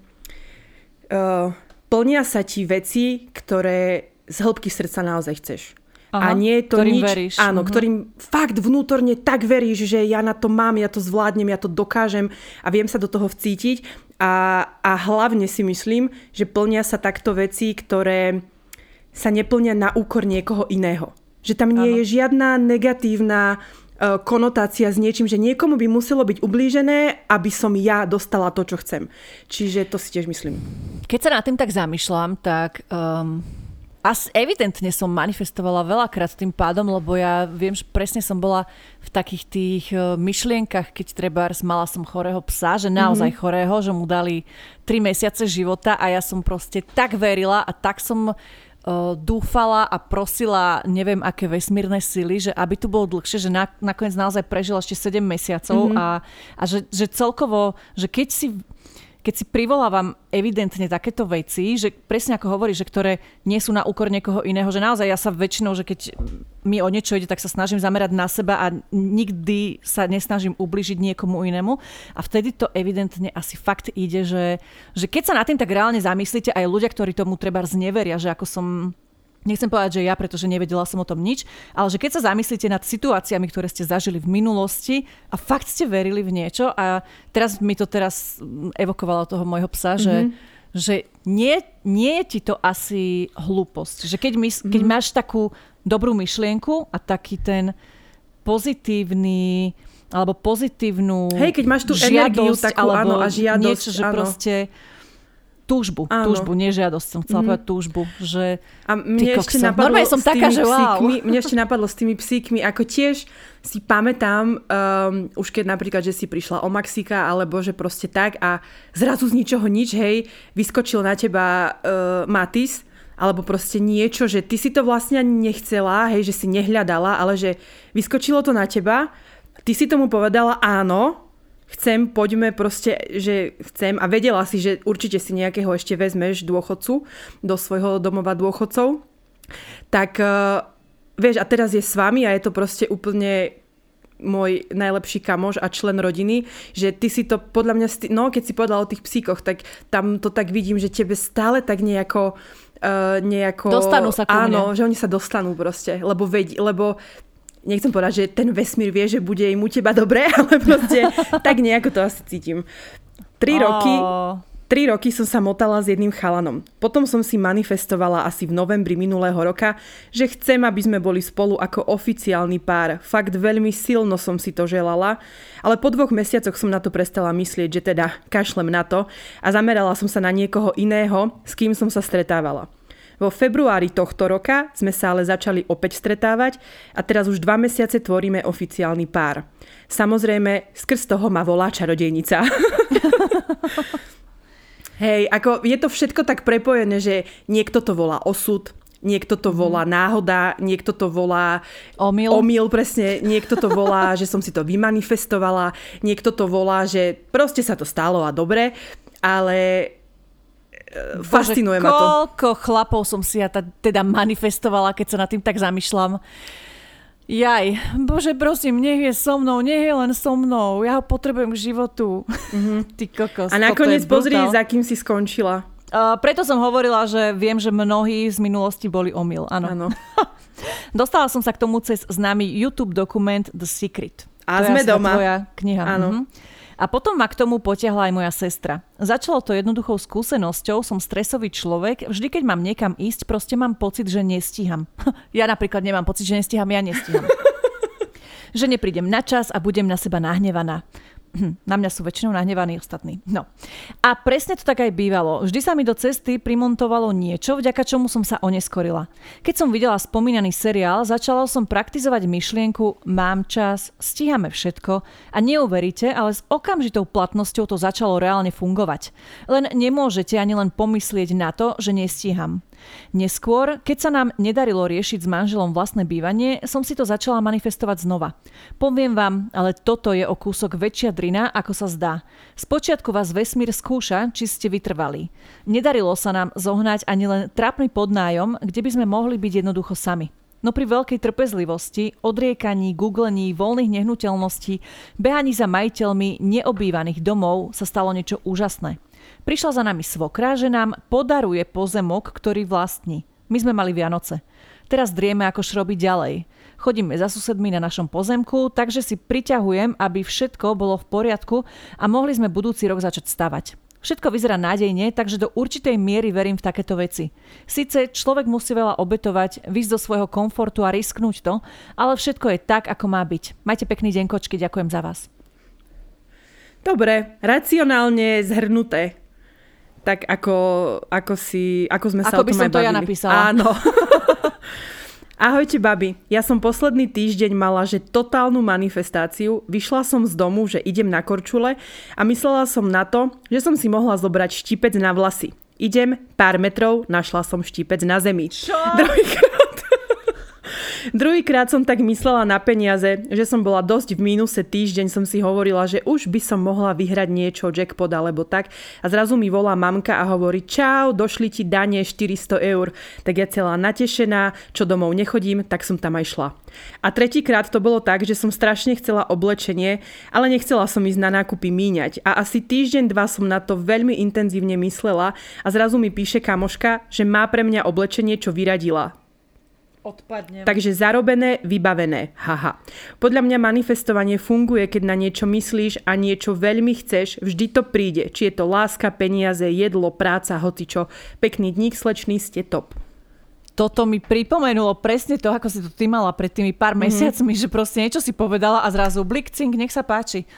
uh, plnia sa ti veci, ktoré z hĺbky srdca naozaj chceš. Aha, a nie je to ktorým nič, veríš. áno, Mhm. ktorým fakt vnútorne tak veríš, že ja na to mám, ja to zvládnem, ja to dokážem a viem sa do toho vcítiť a, a hlavne si myslím, že plnia sa takto veci, ktoré sa neplnia na úkor niekoho iného. Že tam nie Áno. je žiadna negatívna e, konotácia s niečím, že niekomu by muselo byť ublížené, aby som ja dostala to, čo chcem. Čiže to si tiež myslím. Keď sa nad tým tak zamýšľam, tak um, as, evidentne som manifestovala veľakrát tým pádom, lebo ja viem, že presne som bola v takých tých uh, myšlienkach, keď treba mala som chorého psa, že naozaj mm-hmm. chorého, že mu dali 3 mesiace života a ja som proste tak verila a tak som dúfala a prosila neviem aké vesmírne sily, že aby tu bolo dlhšie, že na, nakoniec naozaj prežila ešte 7 mesiacov mm-hmm. a, a že, že celkovo, že keď si keď si privolávam evidentne takéto veci, že presne ako hovoríš, že ktoré nie sú na úkor niekoho iného, že naozaj ja sa väčšinou, že keď mi o niečo ide, tak sa snažím zamerať na seba a nikdy sa nesnažím ubližiť niekomu inému. A vtedy to evidentne asi fakt ide, že, že keď sa na tým tak reálne zamyslíte, aj ľudia, ktorí tomu treba zneveria, že ako som Nechcem povedať, že ja, pretože nevedela som o tom nič, ale že keď sa zamyslíte nad situáciami, ktoré ste zažili v minulosti a fakt ste verili v niečo a teraz mi to teraz mm, evokovalo toho môjho psa, mm-hmm. že, že nie, nie je ti to asi hlúposť. Že keď, mys- keď Mhm. máš takú dobrú myšlienku a taký ten pozitívny alebo pozitívnu Hej, keď máš tú energiu žiadosť, takú, alebo áno, a žiadosť, niečo, že áno. proste túžbu, Áno. túžbu, nie žiadosť, som chcela povedať túžbu, že A mne ešte napadlo Normálne som taká, že wow. psíkmi, mne ešte napadlo s tými psíkmi, ako tiež si pamätám, um, už keď napríklad, že si prišla o Maxika, alebo že proste tak a zrazu z ničoho nič, hej, vyskočil na teba uh, Matis, alebo proste niečo, že ty si to vlastne nechcela, hej, že si nehľadala, ale že vyskočilo to na teba, ty si tomu povedala áno, chcem, poďme proste, že chcem a vedela si, že určite si nejakého ešte vezmeš dôchodcu do svojho domova dôchodcov, tak uh, vieš, a teraz je s vami a je to proste úplne môj najlepší kamoš a člen rodiny, že ty si to podľa mňa, no keď si povedala o tých psíkoch, tak tam to tak vidím, že tebe stále tak nejako Uh, nejako... Dostanú sa ku Áno, mne. že oni sa dostanú proste, lebo, veď, lebo nechcem povedať, že ten vesmír vie, že bude im u teba dobre, ale proste tak nejako to asi cítim. Tri roky, Ó. tri roky som sa motala s jedným chalanom. Potom som si manifestovala asi v novembri minulého roka, že chcem, aby sme boli spolu ako oficiálny pár. Fakt veľmi silno som si to želala, ale po dvoch mesiacoch som na to prestala myslieť, že teda kašlem na to a zamerala som sa na niekoho iného, s kým som sa stretávala. Vo februári tohto roka sme sa ale začali opäť stretávať a teraz už dva mesiace tvoríme oficiálny pár. Samozrejme, skrz toho ma volá čarodejnica. Hej, ako je to všetko tak prepojené, že niekto to volá osud, niekto to volá náhoda, niekto to volá Omyl. omyl presne, niekto to volá, že som si to vymanifestovala, niekto to volá, že proste sa to stalo a dobre, ale fascinuje ma to. Koľko chlapov som si ja teda manifestovala, keď sa nad tým tak zamýšľam. Jaj, bože prosím, nech je so mnou, nech je len so mnou, ja ho potrebujem k životu. Mm-hmm. Ty kokos, A nakoniec pozri, za kým si skončila. Uh, preto som hovorila, že viem, že mnohí z minulosti boli omyl. Áno. Áno. Dostala som sa k tomu cez známy YouTube dokument The Secret. A To sme tá doma. Tvoja kniha. Áno. Mhm. A potom ma k tomu potiahla aj moja sestra. Začalo to jednoduchou skúsenosťou, som stresový človek, vždy keď mám niekam ísť, proste mám pocit, že nestíham. Ja napríklad nemám pocit, že nestíham, ja nestíham. že neprídem na čas a budem na seba nahnevaná. Na mňa sú väčšinou nahnevaní ostatní. No. A presne to tak aj bývalo. Vždy sa mi do cesty primontovalo niečo, vďaka čomu som sa oneskorila. Keď som videla spomínaný seriál, začala som praktizovať myšlienku mám čas, stíhame všetko a neuveríte, ale s okamžitou platnosťou to začalo reálne fungovať. Len nemôžete ani len pomyslieť na to, že nestíham. Neskôr, keď sa nám nedarilo riešiť s manželom vlastné bývanie, som si to začala manifestovať znova. Poviem vám, ale toto je o kúsok väčšia drina, ako sa zdá. Spočiatku vás vesmír skúša, či ste vytrvali. Nedarilo sa nám zohnať ani len trápny podnájom, kde by sme mohli byť jednoducho sami. No pri veľkej trpezlivosti, odriekaní, googlení, voľných nehnuteľností, behaní za majiteľmi neobývaných domov sa stalo niečo úžasné. Prišla za nami svokra, že nám podaruje pozemok, ktorý vlastní. My sme mali Vianoce. Teraz drieme ako šroby ďalej. Chodíme za susedmi na našom pozemku, takže si priťahujem, aby všetko bolo v poriadku a mohli sme budúci rok začať stavať. Všetko vyzerá nádejne, takže do určitej miery verím v takéto veci. Sice človek musí veľa obetovať, vysť do svojho komfortu a risknúť to, ale všetko je tak, ako má byť. Majte pekný deň, kočky, ďakujem za vás. Dobre, racionálne zhrnuté. Tak ako, ako si, ako sme sa ako o tom by som to bavili. ja napísala. Áno. Ahojte, babi. Ja som posledný týždeň mala, že totálnu manifestáciu. Vyšla som z domu, že idem na korčule a myslela som na to, že som si mohla zobrať štipec na vlasy. Idem pár metrov, našla som štipec na zemi. Čo? Druhýkrát. Druhýkrát som tak myslela na peniaze, že som bola dosť v mínuse týždeň, som si hovorila, že už by som mohla vyhrať niečo, jackpot alebo tak. A zrazu mi volá mamka a hovorí, čau, došli ti dane 400 eur. Tak ja celá natešená, čo domov nechodím, tak som tam aj šla. A tretíkrát to bolo tak, že som strašne chcela oblečenie, ale nechcela som ísť na nákupy míňať. A asi týždeň, dva som na to veľmi intenzívne myslela a zrazu mi píše kamoška, že má pre mňa oblečenie, čo vyradila. Odpadnem. Takže zarobené, vybavené. Haha. Podľa mňa manifestovanie funguje, keď na niečo myslíš a niečo veľmi chceš, vždy to príde. Či je to láska, peniaze, jedlo, práca, hocičo. Pekný dník, slečný, ste top. Toto mi pripomenulo presne to, ako si to ty mala pred tými pár mm-hmm. mesiacmi, že proste niečo si povedala a zrazu blikcing, nech sa páči.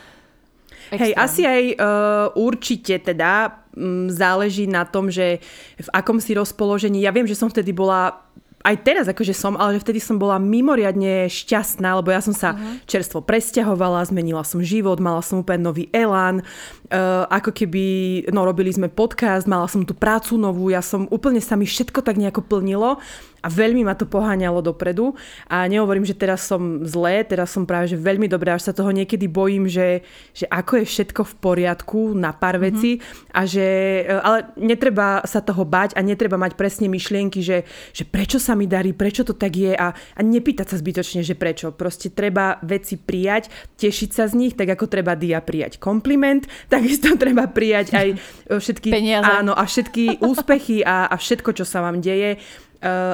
Hej, asi aj uh, určite teda um, záleží na tom, že v akom si rozpoložení. Ja viem, že som vtedy bola aj teraz akože som, ale že vtedy som bola mimoriadne šťastná, lebo ja som sa uh-huh. čerstvo presťahovala, zmenila som život, mala som úplne nový elán, uh, ako keby, no robili sme podcast, mala som tú prácu novú, ja som úplne sa mi všetko tak nejako plnilo a veľmi ma to poháňalo dopredu a nehovorím, že teraz som zlé, teraz som práve že veľmi dobré, až sa toho niekedy bojím, že, že ako je všetko v poriadku na pár mm-hmm. veci a že, e, ale netreba sa toho bať a netreba mať presne myšlienky, že, že prečo sa mi darí, prečo to tak je a, a nepýtať sa zbytočne, že prečo. Proste treba veci prijať, tešiť sa z nich, tak ako treba dia prijať kompliment, takisto treba prijať aj všetky, Peniaze. áno, a všetky úspechy a, a všetko, čo sa vám deje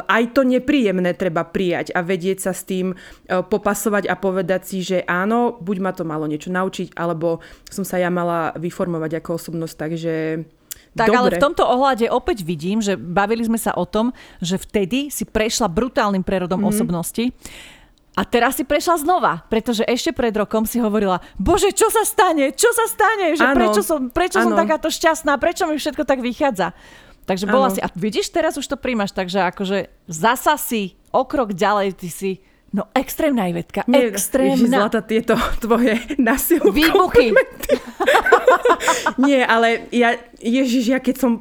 aj to nepríjemné treba prijať a vedieť sa s tým uh, popasovať a povedať si, že áno, buď ma to malo niečo naučiť, alebo som sa ja mala vyformovať ako osobnosť, takže tak Dobre. ale v tomto ohľade opäť vidím, že bavili sme sa o tom, že vtedy si prešla brutálnym prerodom mm-hmm. osobnosti. A teraz si prešla znova, pretože ešte pred rokom si hovorila, bože, čo sa stane, čo sa stane, že Áno, prečo, som, prečo som áno. takáto šťastná, prečo mi všetko tak vychádza. Takže bola Áno. si, a vidíš, teraz už to príjmaš, takže akože zasa si o krok ďalej, ty si, no extrémna Ivetka, Nie, extrémna. Zlata, tieto tvoje nasilné Výbuchy. Nie, ale ja, Ježiš, ja keď som...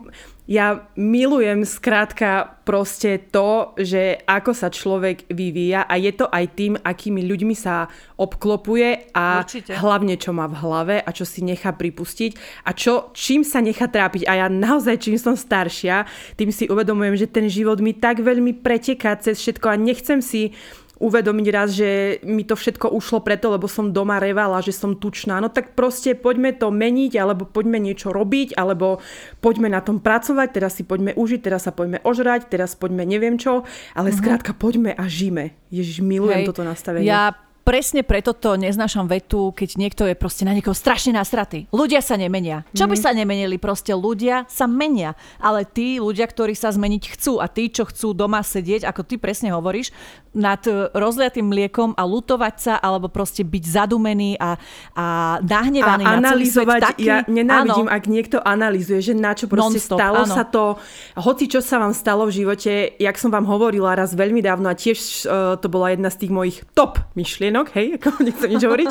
Ja milujem skrátka proste to, že ako sa človek vyvíja a je to aj tým, akými ľuďmi sa obklopuje a Určite. hlavne čo má v hlave a čo si nechá pripustiť a čo, čím sa nechá trápiť. A ja naozaj, čím som staršia, tým si uvedomujem, že ten život mi tak veľmi preteká cez všetko a nechcem si uvedomiť raz, že mi to všetko ušlo preto, lebo som doma revala, že som tučná. No tak proste poďme to meniť, alebo poďme niečo robiť, alebo poďme na tom pracovať, teraz si poďme užiť, teraz sa poďme ožrať, teraz poďme neviem čo, ale skrátka poďme a žime. Ježiš, milujem Hej, toto nastavenie. Ja presne preto to neznášam vetu, keď niekto je proste na niekoho strašne nasratý. Ľudia sa nemenia. Čo Mhm. by sa nemenili? Proste ľudia sa menia. Ale tí ľudia, ktorí sa zmeniť chcú a tí, čo chcú doma sedieť, ako ty presne hovoríš, nad e, rozliatým mliekom a lutovať sa, alebo proste byť zadumený a, a nahnevaný a na celý svet taký. ja nenávidím, Áno. ak niekto analýzuje, že na čo proste Non-stop, stalo áno. sa to, hoci čo sa vám stalo v živote, jak som vám hovorila raz veľmi dávno a tiež uh, to bola jedna z tých mojich top myšlienok, hej, ako nechcem nič hovoriť,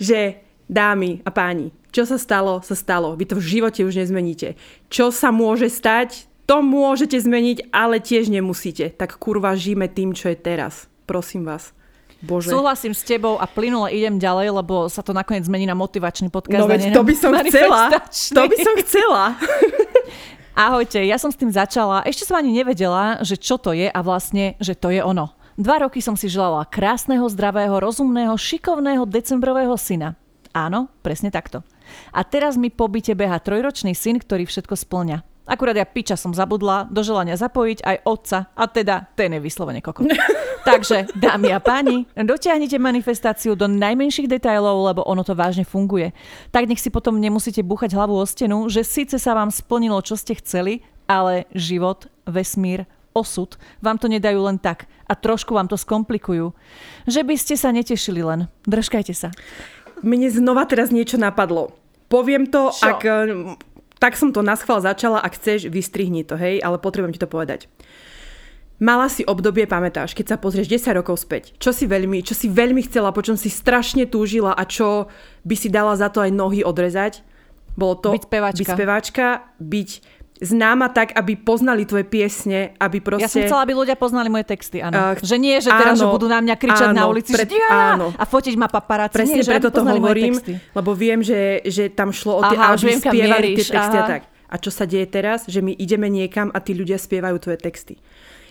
že dámy a páni, čo sa stalo, sa stalo. Vy to v živote už nezmeníte. Čo sa môže stať, To môžete zmeniť, ale tiež nemusíte. Tak kurva, žijeme tým, čo je teraz. Prosím vás. Bože. Súhlasím s tebou a plynule idem ďalej, lebo sa to nakoniec zmení na motivačný podcast. No veď to by som chcela. To by som chcela. Ahojte, ja som s tým začala. Ešte som ani nevedela, že čo to je a vlastne, že to je ono. Dva roky som si želala krásneho, zdravého, rozumného, šikovného decembrového syna. Áno, presne takto. A teraz mi po byte beha trojročný syn, ktorý všetko splňa. Akurát ja piča som zabudla do želania zapojiť aj otca, a teda ten je vyslovene koko. Takže, dámy a páni, dotiahnite manifestáciu do najmenších detailov, lebo ono to vážne funguje. Tak nech si potom nemusíte búchať hlavu o stenu, že síce sa vám splnilo, čo ste chceli, ale život, vesmír, osud vám to nedajú len tak a trošku vám to skomplikujú. Že by ste sa netešili len. Držkajte sa. Mne znova teraz niečo napadlo. Poviem to, Čo? ak tak som to na schvál začala, ak chceš, vystrihni to, hej, ale potrebujem ti to povedať. Mala si obdobie, pamätáš, keď sa pozrieš 10 rokov späť, čo si veľmi, čo si veľmi chcela, po čom si strašne túžila a čo by si dala za to aj nohy odrezať? Bolo to byť speváčka, byť, speváčka, byť známa tak, aby poznali tvoje piesne, aby proste... Ja som chcela, aby ľudia poznali moje texty, áno. Uh, že nie, že teraz, áno, že budú na mňa kričať áno, na ulici, pred, že áno. a fotiť ma paparáci. Presne nie, preto to hovorím, lebo viem, že, že tam šlo o tie, Aha, aby spievali tie texty aha. a tak. A čo sa deje teraz? Že my ideme niekam a tí ľudia spievajú tvoje texty.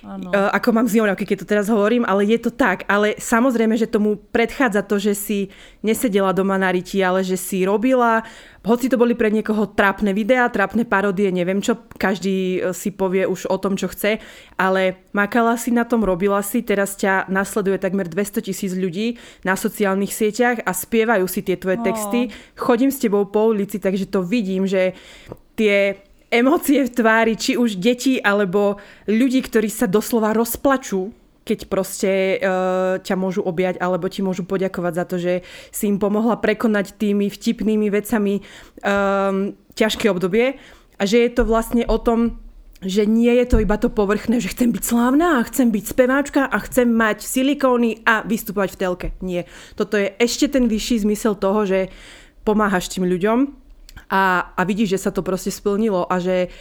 Ano. Uh, ako mám zimomriavky, keď to teraz hovorím, ale je to tak. Ale samozrejme, že tomu predchádza to, že si nesedela doma na riti, ale že si robila, hoci to boli pre niekoho trápne videá, trápne parodie, neviem čo, každý e, si povie už o tom, čo chce, ale makala si na tom, robila si, teraz ťa nasleduje takmer 200 tisíc ľudí na sociálnych sieťach a spievajú si tie tvoje texty. Oh. Chodím s tebou po ulici, takže to vidím, že tie emócie v tvári, či už detí alebo ľudí, ktorí sa doslova rozplačú, keď proste uh, ťa môžu objať alebo ti môžu poďakovať za to, že si im pomohla prekonať tými vtipnými vecami um, ťažké obdobie a že je to vlastne o tom, že nie je to iba to povrchné, že chcem byť slávna a chcem byť speváčka a chcem mať silikóny a vystupovať v telke. Nie. Toto je ešte ten vyšší zmysel toho, že pomáhaš tým ľuďom a, a vidíš, že sa to proste splnilo a že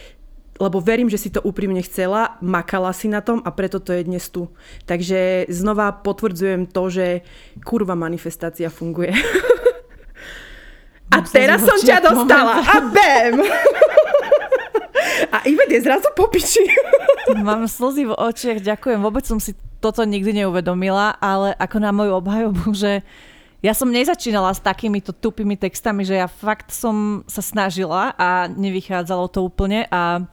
lebo verím, že si to úprimne chcela, makala si na tom a preto to je dnes tu. Takže znova potvrdzujem to, že kurva manifestácia funguje. a teraz som ťa dostala a bam! a Ivet je zrazu po piči. Mám slzy v očiach, ďakujem. Vôbec som si toto nikdy neuvedomila, ale ako na moju obhajobu, že ja som nezačínala s takýmito tupými textami, že ja fakt som sa snažila a nevychádzalo to úplne a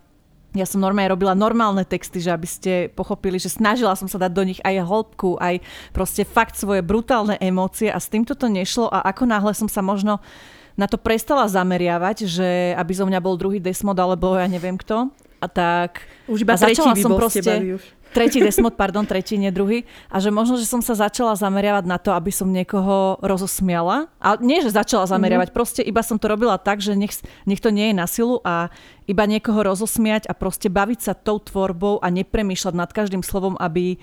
ja som normálne robila normálne texty, že aby ste pochopili, že snažila som sa dať do nich aj hĺbku, aj proste fakt svoje brutálne emócie a s týmto to nešlo a ako náhle som sa možno na to prestala zameriavať, že aby zo mňa bol druhý desmod alebo ja neviem kto, a tak... Už iba a začala som proste... Už. Tretí desmod, pardon, tretí, nie druhý. A že možno, že som sa začala zameriavať na to, aby som niekoho rozosmiala. A nie, že začala mhm. zameriavať, mm-hmm. proste iba som to robila tak, že nech, nech to nie je na silu a iba niekoho rozosmiať a proste baviť sa tou tvorbou a nepremýšľať nad každým slovom, aby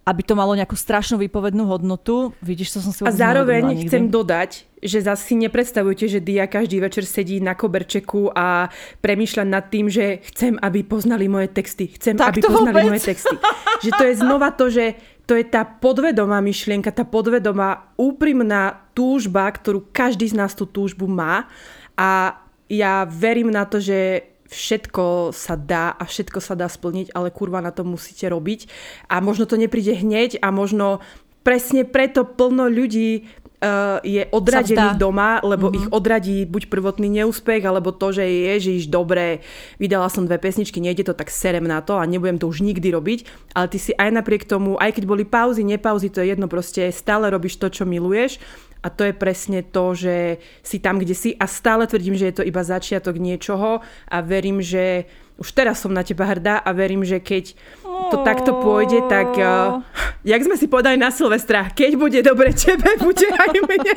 aby to malo nejakú strašnú výpovednú hodnotu. Vidíš, to som si A zároveň chcem dodať, že zase si nepredstavujete, že Dia každý večer sedí na koberčeku a premýšľa nad tým, že chcem, aby poznali moje texty. Chcem, tak aby poznali vôbec. moje texty. Že to je znova to, že to je tá podvedomá myšlienka, tá podvedomá úprimná túžba, ktorú každý z nás tú túžbu má. A ja verím na to, že všetko sa dá a všetko sa dá splniť, ale kurva na to musíte robiť. A možno to nepríde hneď a možno presne preto plno ľudí uh, je odradených doma, lebo mm-hmm. ich odradí buď prvotný neúspech, alebo to, že ježiš, dobre, vydala som dve pesničky, nejde to, tak serem na to a nebudem to už nikdy robiť. Ale ty si aj napriek tomu, aj keď boli pauzy, nepauzy, to je jedno, proste stále robíš to, čo miluješ a to je presne to, že si tam, kde si a stále tvrdím, že je to iba začiatok niečoho a verím, že už teraz som na teba hrdá a verím, že keď to takto pôjde, tak uh, jak sme si povedali na Silvestra, keď bude dobre tebe, bude aj mne.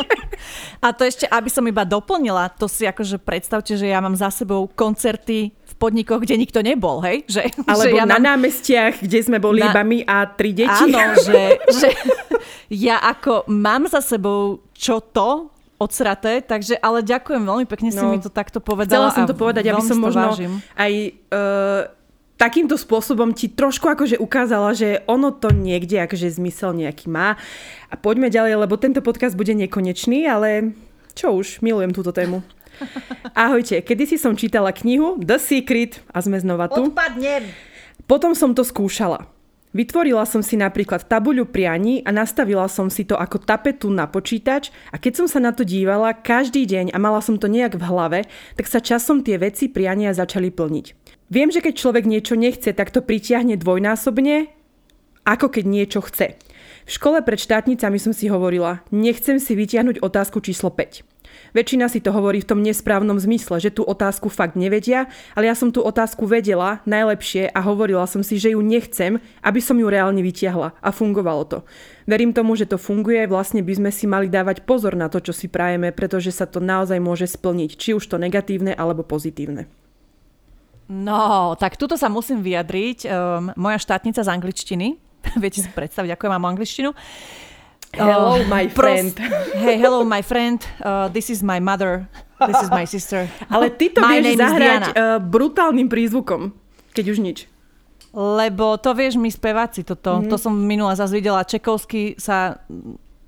A to ešte, aby som iba doplnila, to si akože predstavte, že ja mám za sebou koncerty v podnikoch, kde nikto nebol, hej? Že, Alebo že ja na mám... námestiach, kde sme boli na... iba my a tri deti. Áno, že, že ja ako mám za sebou čo to, odsraté, takže ale ďakujem veľmi pekne no, si mi to takto povedala. Chcela som to povedať, aby som možno vážim. aj uh, takýmto spôsobom ti trošku akože ukázala, že ono to niekde akože zmysel nejaký má. A poďme ďalej, lebo tento podcast bude nekonečný, ale čo už, milujem túto tému. Ahojte, kedysi som čítala knihu The Secret a sme znova tu. Odpadnem. Potom som to skúšala. Vytvorila som si napríklad tabuľu prianí a nastavila som si to ako tapetu na počítač a keď som sa na to dívala každý deň a mala som to nejak v hlave, tak sa časom tie veci priania začali plniť. Viem, že keď človek niečo nechce, tak to pritiahne dvojnásobne, ako keď niečo chce. V škole pred štátnicami som si hovorila, nechcem si vytiahnuť otázku číslo 5. Väčšina si to hovorí v tom nesprávnom zmysle, že tú otázku fakt nevedia, ale ja som tú otázku vedela najlepšie a hovorila som si, že ju nechcem, aby som ju reálne vytiahla a fungovalo to. Verím tomu, že to funguje, vlastne by sme si mali dávať pozor na to, čo si prajeme, pretože sa to naozaj môže splniť, či už to negatívne alebo pozitívne. No, tak tuto sa musím vyjadriť. Um, moja štátnica z angličtiny, viete si predstaviť, ako ja mám angličtinu, Hello, uh, my friend. Pros- hey, hello, my friend. Uh, this is my mother. This is my sister. Ale ty to my vieš zahrať uh, brutálnym prízvukom, keď už nič. Lebo to vieš my speváci toto. Mm-hmm. To som minula zase videla. Čekovský sa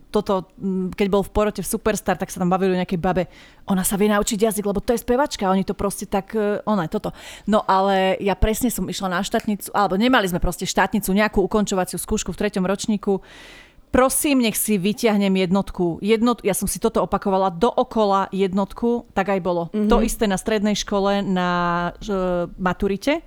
toto, keď bol v porote v Superstar, tak sa tam bavili o nejakej babe. Ona sa vie naučiť jazyk, lebo to je spevačka. Oni to proste tak, ona je toto. No ale ja presne som išla na štátnicu, alebo nemali sme proste štátnicu, nejakú ukončovaciu skúšku v treťom ročníku prosím, nech si vyťahnem jednotku. Jednot, ja som si toto opakovala dookola jednotku, tak aj bolo. Mm-hmm. To isté na strednej škole, na uh, maturite.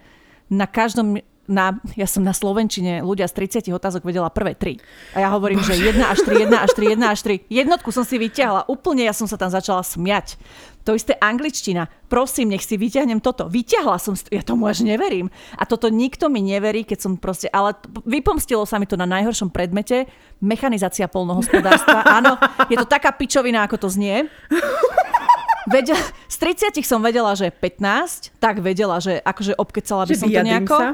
Na každom na, ja som na Slovenčine, ľudia z 30 otázok vedela prvé tri. A ja hovorím, Bože. že 1 až 3, 1 až 3, 1 až 3. Jednotku som si vyťahla, úplne ja som sa tam začala smiať. To isté angličtina. Prosím, nech si vyťahnem toto. Vyťahla som, ja tomu až neverím. A toto nikto mi neverí, keď som proste, ale vypomstilo sa mi to na najhoršom predmete, mechanizácia polnohospodárstva. Áno, je to taká pičovina, ako to znie. Vedela, z 30 som vedela, že 15, tak vedela, že akože obkecala by že som to nejako. Sa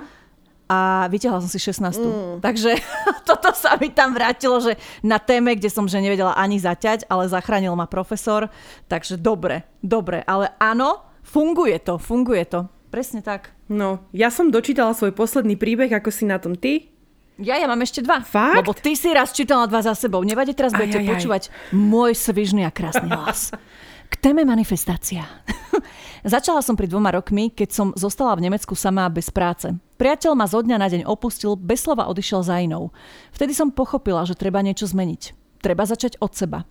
a vytiahla som si 16. Mm. Takže toto sa mi tam vrátilo, že na téme, kde som že nevedela ani zaťať, ale zachránil ma profesor. Takže dobre, dobre. Ale áno, funguje to, funguje to. Presne tak. No, ja som dočítala svoj posledný príbeh, ako si na tom ty. Ja, ja mám ešte dva. Fakt? Lebo ty si raz čítala dva za sebou. Nevadí, teraz budete aj, aj, počúvať môj svižný a krásny hlas. K téme manifestácia. Začala som pri dvoma rokmi, keď som zostala v Nemecku sama bez práce. Priateľ ma zo dňa na deň opustil, bez slova odišiel za inou. Vtedy som pochopila, že treba niečo zmeniť. Treba začať od seba.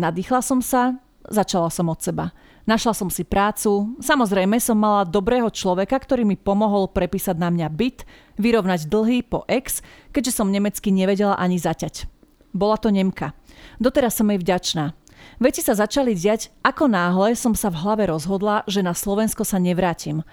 Nadýchla som sa, začala som od seba. Našla som si prácu, samozrejme som mala dobrého človeka, ktorý mi pomohol prepísať na mňa byt, vyrovnať dlhy po ex, keďže som nemecky nevedela ani zaťať. Bola to Nemka. Doteraz som jej vďačná. Veci sa začali diať, ako náhle som sa v hlave rozhodla, že na Slovensko sa nevrátim.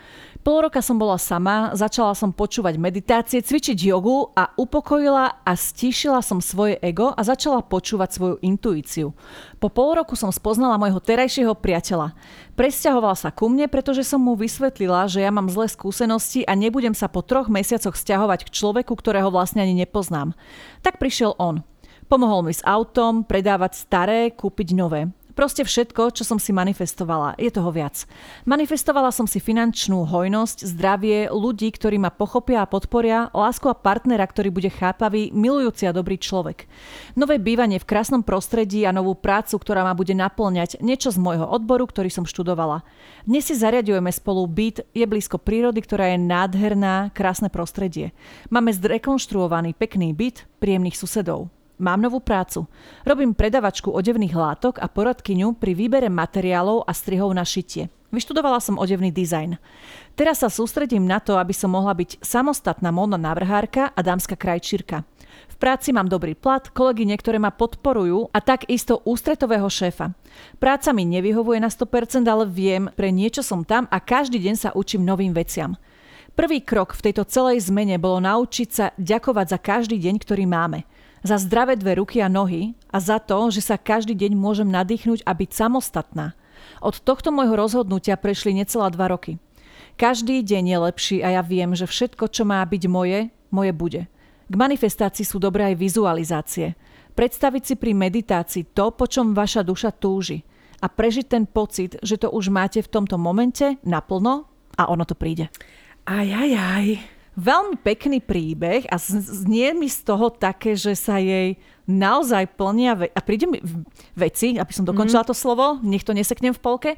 Pol roka som bola sama, začala som počúvať meditácie, cvičiť jogu a upokojila a stíšila som svoje ego a začala počúvať svoju intuíciu. Po pol roku som spoznala môjho terajšieho priateľa. Presťahoval sa ku mne, pretože som mu vysvetlila, že ja mám zlé skúsenosti a nebudem sa po troch mesiacoch stiahovať k človeku, ktorého vlastne ani nepoznám. Tak prišiel on. Pomohol mi s autom, predávať staré, kúpiť nové. Proste všetko, čo som si manifestovala. Je toho viac. Manifestovala som si finančnú hojnosť, zdravie, ľudí, ktorí ma pochopia a podporia, lásku a partnera, ktorý bude chápavý, milujúci a dobrý človek. Nové bývanie v krásnom prostredí a novú prácu, ktorá ma bude naplňať, niečo z môjho odboru, ktorý som študovala. Dnes si zariadujeme spolu byt, je blízko prírody, ktorá je nádherná, krásne prostredie. Máme zrekonštruovaný pekný byt, príjemných susedov. Mám novú prácu. Robím predavačku odevných látok a poradkyňu pri výbere materiálov a strihov na šitie. Vyštudovala som odevný dizajn. Teraz sa sústredím na to, aby som mohla byť samostatná módna návrhárka a dámska krajčírka. V práci mám dobrý plat, kolegy niektoré ma podporujú a takisto ústretového šéfa. Práca mi nevyhovuje na 100%, ale viem, pre niečo som tam a každý deň sa učím novým veciam. Prvý krok v tejto celej zmene bolo naučiť sa ďakovať za každý deň, ktorý máme za zdravé dve ruky a nohy a za to, že sa každý deň môžem nadýchnuť a byť samostatná. Od tohto môjho rozhodnutia prešli necelá dva roky. Každý deň je lepší a ja viem, že všetko, čo má byť moje, moje bude. K manifestácii sú dobré aj vizualizácie. Predstaviť si pri meditácii to, po čom vaša duša túži a prežiť ten pocit, že to už máte v tomto momente naplno a ono to príde. Aj, aj, aj. Veľmi pekný príbeh a znie mi z toho také, že sa jej naozaj plnia ve- a príde mi veci, aby som dokončila mm-hmm. to slovo, nech to neseknem v polke,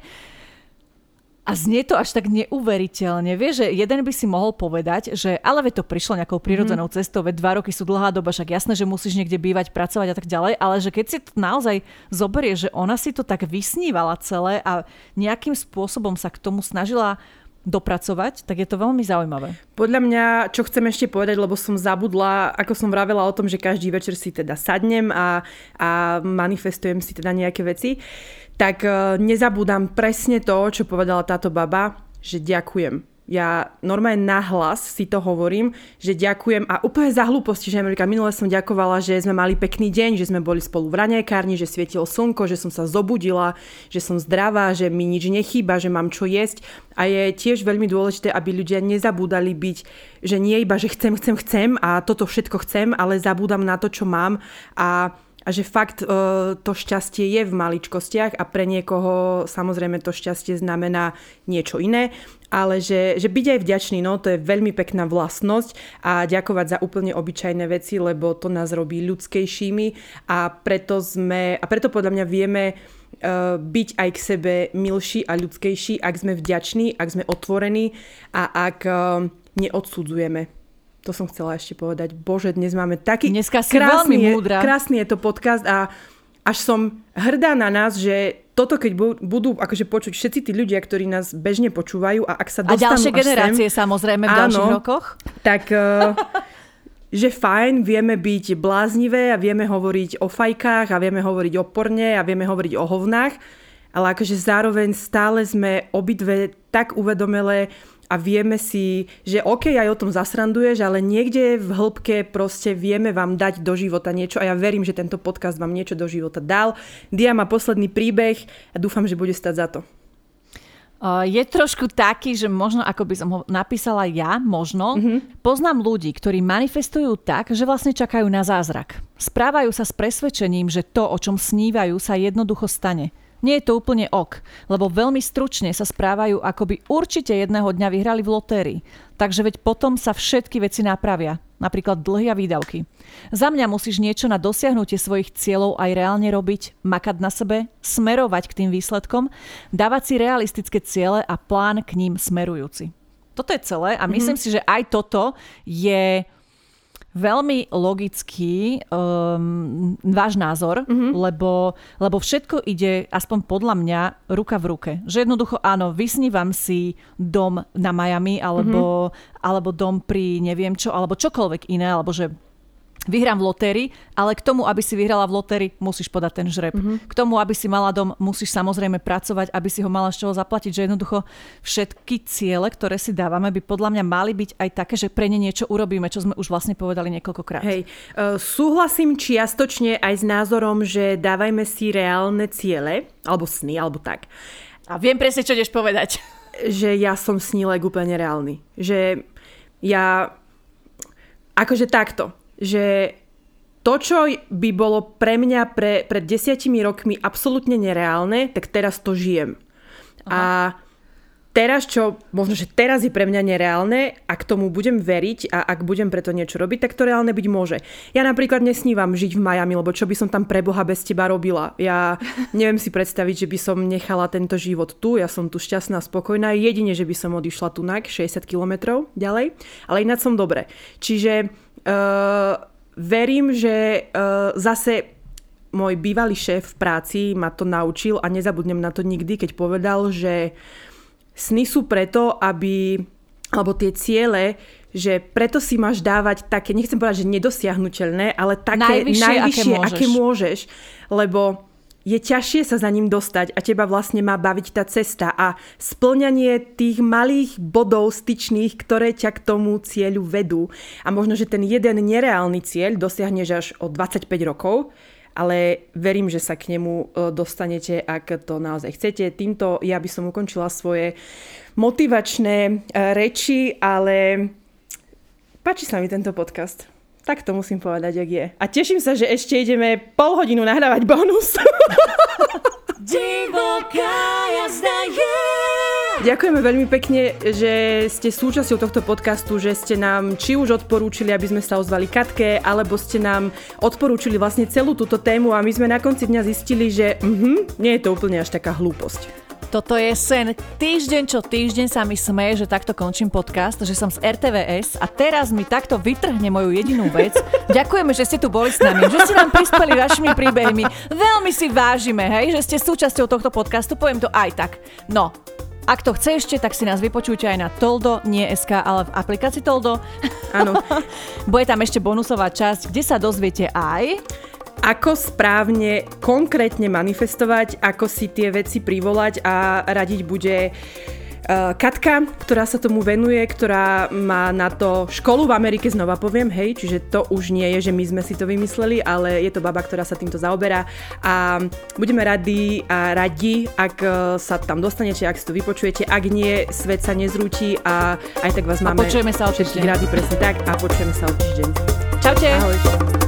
a znie to až tak neuveriteľne. Vieš, že jeden by si mohol povedať, že ale veď to prišlo nejakou prirodzenou mm. cestou, veď dva roky sú dlhá doba, však jasné, že musíš niekde bývať, pracovať a tak ďalej, ale že keď si to naozaj zoberie, že ona si to tak vysnívala celé a nejakým spôsobom sa k tomu snažila dopracovať, tak je to veľmi zaujímavé. Podľa mňa, čo chcem ešte povedať, lebo som zabudla, ako som vravela o tom, že každý večer si teda sadnem a, a manifestujem si teda nejaké veci, tak uh, nezabúdam presne to, čo povedala táto baba, že ďakujem ja normálne nahlas si to hovorím, že ďakujem a úplne za hlúposti, že Amerika, minule som ďakovala, že sme mali pekný deň, že sme boli spolu v raňajkárni, že svietilo slnko, že som sa zobudila, že som zdravá, že mi nič nechýba, že mám čo jesť. A je tiež veľmi dôležité, aby ľudia nezabúdali byť, že nie iba, že chcem, chcem, chcem a toto všetko chcem, ale zabúdam na to, čo mám. A a že fakt e, to šťastie je v maličkostiach a pre niekoho samozrejme to šťastie znamená niečo iné, ale že, že byť aj vďačný, no to je veľmi pekná vlastnosť a ďakovať za úplne obyčajné veci, lebo to nás robí ľudskejšími a preto sme, a preto podľa mňa vieme uh, byť aj k sebe milší a ľudskejší, ak sme vďační, ak sme otvorení a ak uh, neodsudzujeme. To som chcela ešte povedať. Bože, dnes máme taký Dneska si krásny, veľmi múdra. krásny je to podcast a až som hrdá na nás, že toto keď budú akože počuť všetci tí ľudia, ktorí nás bežne počúvajú a ak sa dostanú A ďalšie generácie sem, samozrejme v áno, ďalších rokoch. Tak uh, že fajn, vieme byť bláznivé a vieme hovoriť o fajkách a vieme hovoriť o porne a vieme hovoriť o hovnách, ale akože zároveň stále sme obidve tak uvedomelé, a vieme si, že OK, aj o tom zasranduješ, ale niekde v hĺbke proste vieme vám dať do života niečo a ja verím, že tento podcast vám niečo do života dal. Dia má posledný príbeh a dúfam, že bude stať za to. Je trošku taký, že možno ako by som ho napísala ja, možno. Mm-hmm. Poznám ľudí, ktorí manifestujú tak, že vlastne čakajú na zázrak. Správajú sa s presvedčením, že to, o čom snívajú, sa jednoducho stane. Nie je to úplne ok, lebo veľmi stručne sa správajú, ako by určite jedného dňa vyhrali v lotérii. Takže veď potom sa všetky veci napravia, napríklad dlhy a výdavky. Za mňa musíš niečo na dosiahnutie svojich cieľov aj reálne robiť, makať na sebe, smerovať k tým výsledkom, dávať si realistické ciele a plán k ním smerujúci. Toto je celé a myslím mm-hmm. si, že aj toto je veľmi logický um, váš názor, mm-hmm. lebo, lebo všetko ide, aspoň podľa mňa, ruka v ruke. Že jednoducho áno, vysnívam si dom na Miami, alebo, mm-hmm. alebo dom pri neviem čo, alebo čokoľvek iné, alebo že vyhrám v lotérii, ale k tomu, aby si vyhrala v lotérii, musíš podať ten žreb. Mm-hmm. K tomu, aby si mala dom, musíš samozrejme pracovať, aby si ho mala z čoho zaplatiť, že jednoducho všetky ciele, ktoré si dávame, by podľa mňa mali byť aj také, že pre ne niečo urobíme, čo sme už vlastne povedali niekoľkokrát. Hej, uh, súhlasím čiastočne aj s názorom, že dávajme si reálne ciele, alebo sny, alebo tak. A viem presne, čo ideš povedať. Že ja som snílek úplne reálny. Že ja akože takto že to, čo by bolo pre mňa pre, pred desiatimi rokmi absolútne nereálne, tak teraz to žijem. Aha. A teraz, čo možno, že teraz je pre mňa nereálne, ak tomu budem veriť a ak budem preto niečo robiť, tak to reálne byť môže. Ja napríklad nesnívam žiť v Miami, lebo čo by som tam pre Boha bez teba robila. Ja neviem si predstaviť, že by som nechala tento život tu, ja som tu šťastná, spokojná, jedine, že by som odišla tunak 60 kilometrov ďalej, ale ináč som dobre. Čiže Uh, verím, že uh, zase môj bývalý šéf v práci ma to naučil a nezabudnem na to nikdy, keď povedal, že sny sú preto, aby, alebo tie ciele, že preto si máš dávať také, nechcem povedať, že nedosiahnutelné, ale také najvyššie, najvyššie aké, môžeš. aké môžeš. Lebo je ťažšie sa za ním dostať a teba vlastne má baviť tá cesta a splňanie tých malých bodov styčných, ktoré ťa k tomu cieľu vedú. A možno, že ten jeden nereálny cieľ dosiahneš až o 25 rokov, ale verím, že sa k nemu e, dostanete, ak to naozaj chcete. Týmto ja by som ukončila svoje motivačné e, reči, ale páči sa mi tento podcast. Tak to musím povedať, ak je. A teším sa, že ešte ideme pol hodinu nahrávať bonus. Divoká jazda je. Ďakujeme veľmi pekne, že ste súčasťou tohto podcastu, že ste nám či už odporúčili, aby sme sa ozvali Katke, alebo ste nám odporúčili vlastne celú túto tému a my sme na konci dňa zistili, že uh-huh, nie je to úplne až taká hlúposť. Toto je sen. Týždeň čo týždeň sa mi smeje, že takto končím podcast, že som z RTVS a teraz mi takto vytrhne moju jedinú vec. Ďakujeme, že ste tu boli s nami, že ste nám prispeli vašimi príbehmi. Veľmi si vážime, hej, že ste súčasťou tohto podcastu, poviem to aj tak. No, ak to chce ešte, tak si nás vypočujte aj na Toldo, nie SK, ale v aplikácii Toldo. Áno. Bude tam ešte bonusová časť, kde sa dozviete aj ako správne, konkrétne manifestovať, ako si tie veci privolať a radiť bude uh, Katka, ktorá sa tomu venuje, ktorá má na to školu v Amerike, znova poviem, hej, čiže to už nie je, že my sme si to vymysleli, ale je to baba, ktorá sa týmto zaoberá a budeme radi a radi, ak uh, sa tam dostanete, ak si to vypočujete, ak nie, svet sa nezrúti a aj tak vás máme a počujeme sa o rady presne tak a počujeme sa o týždeň. Čaute. Ahoj.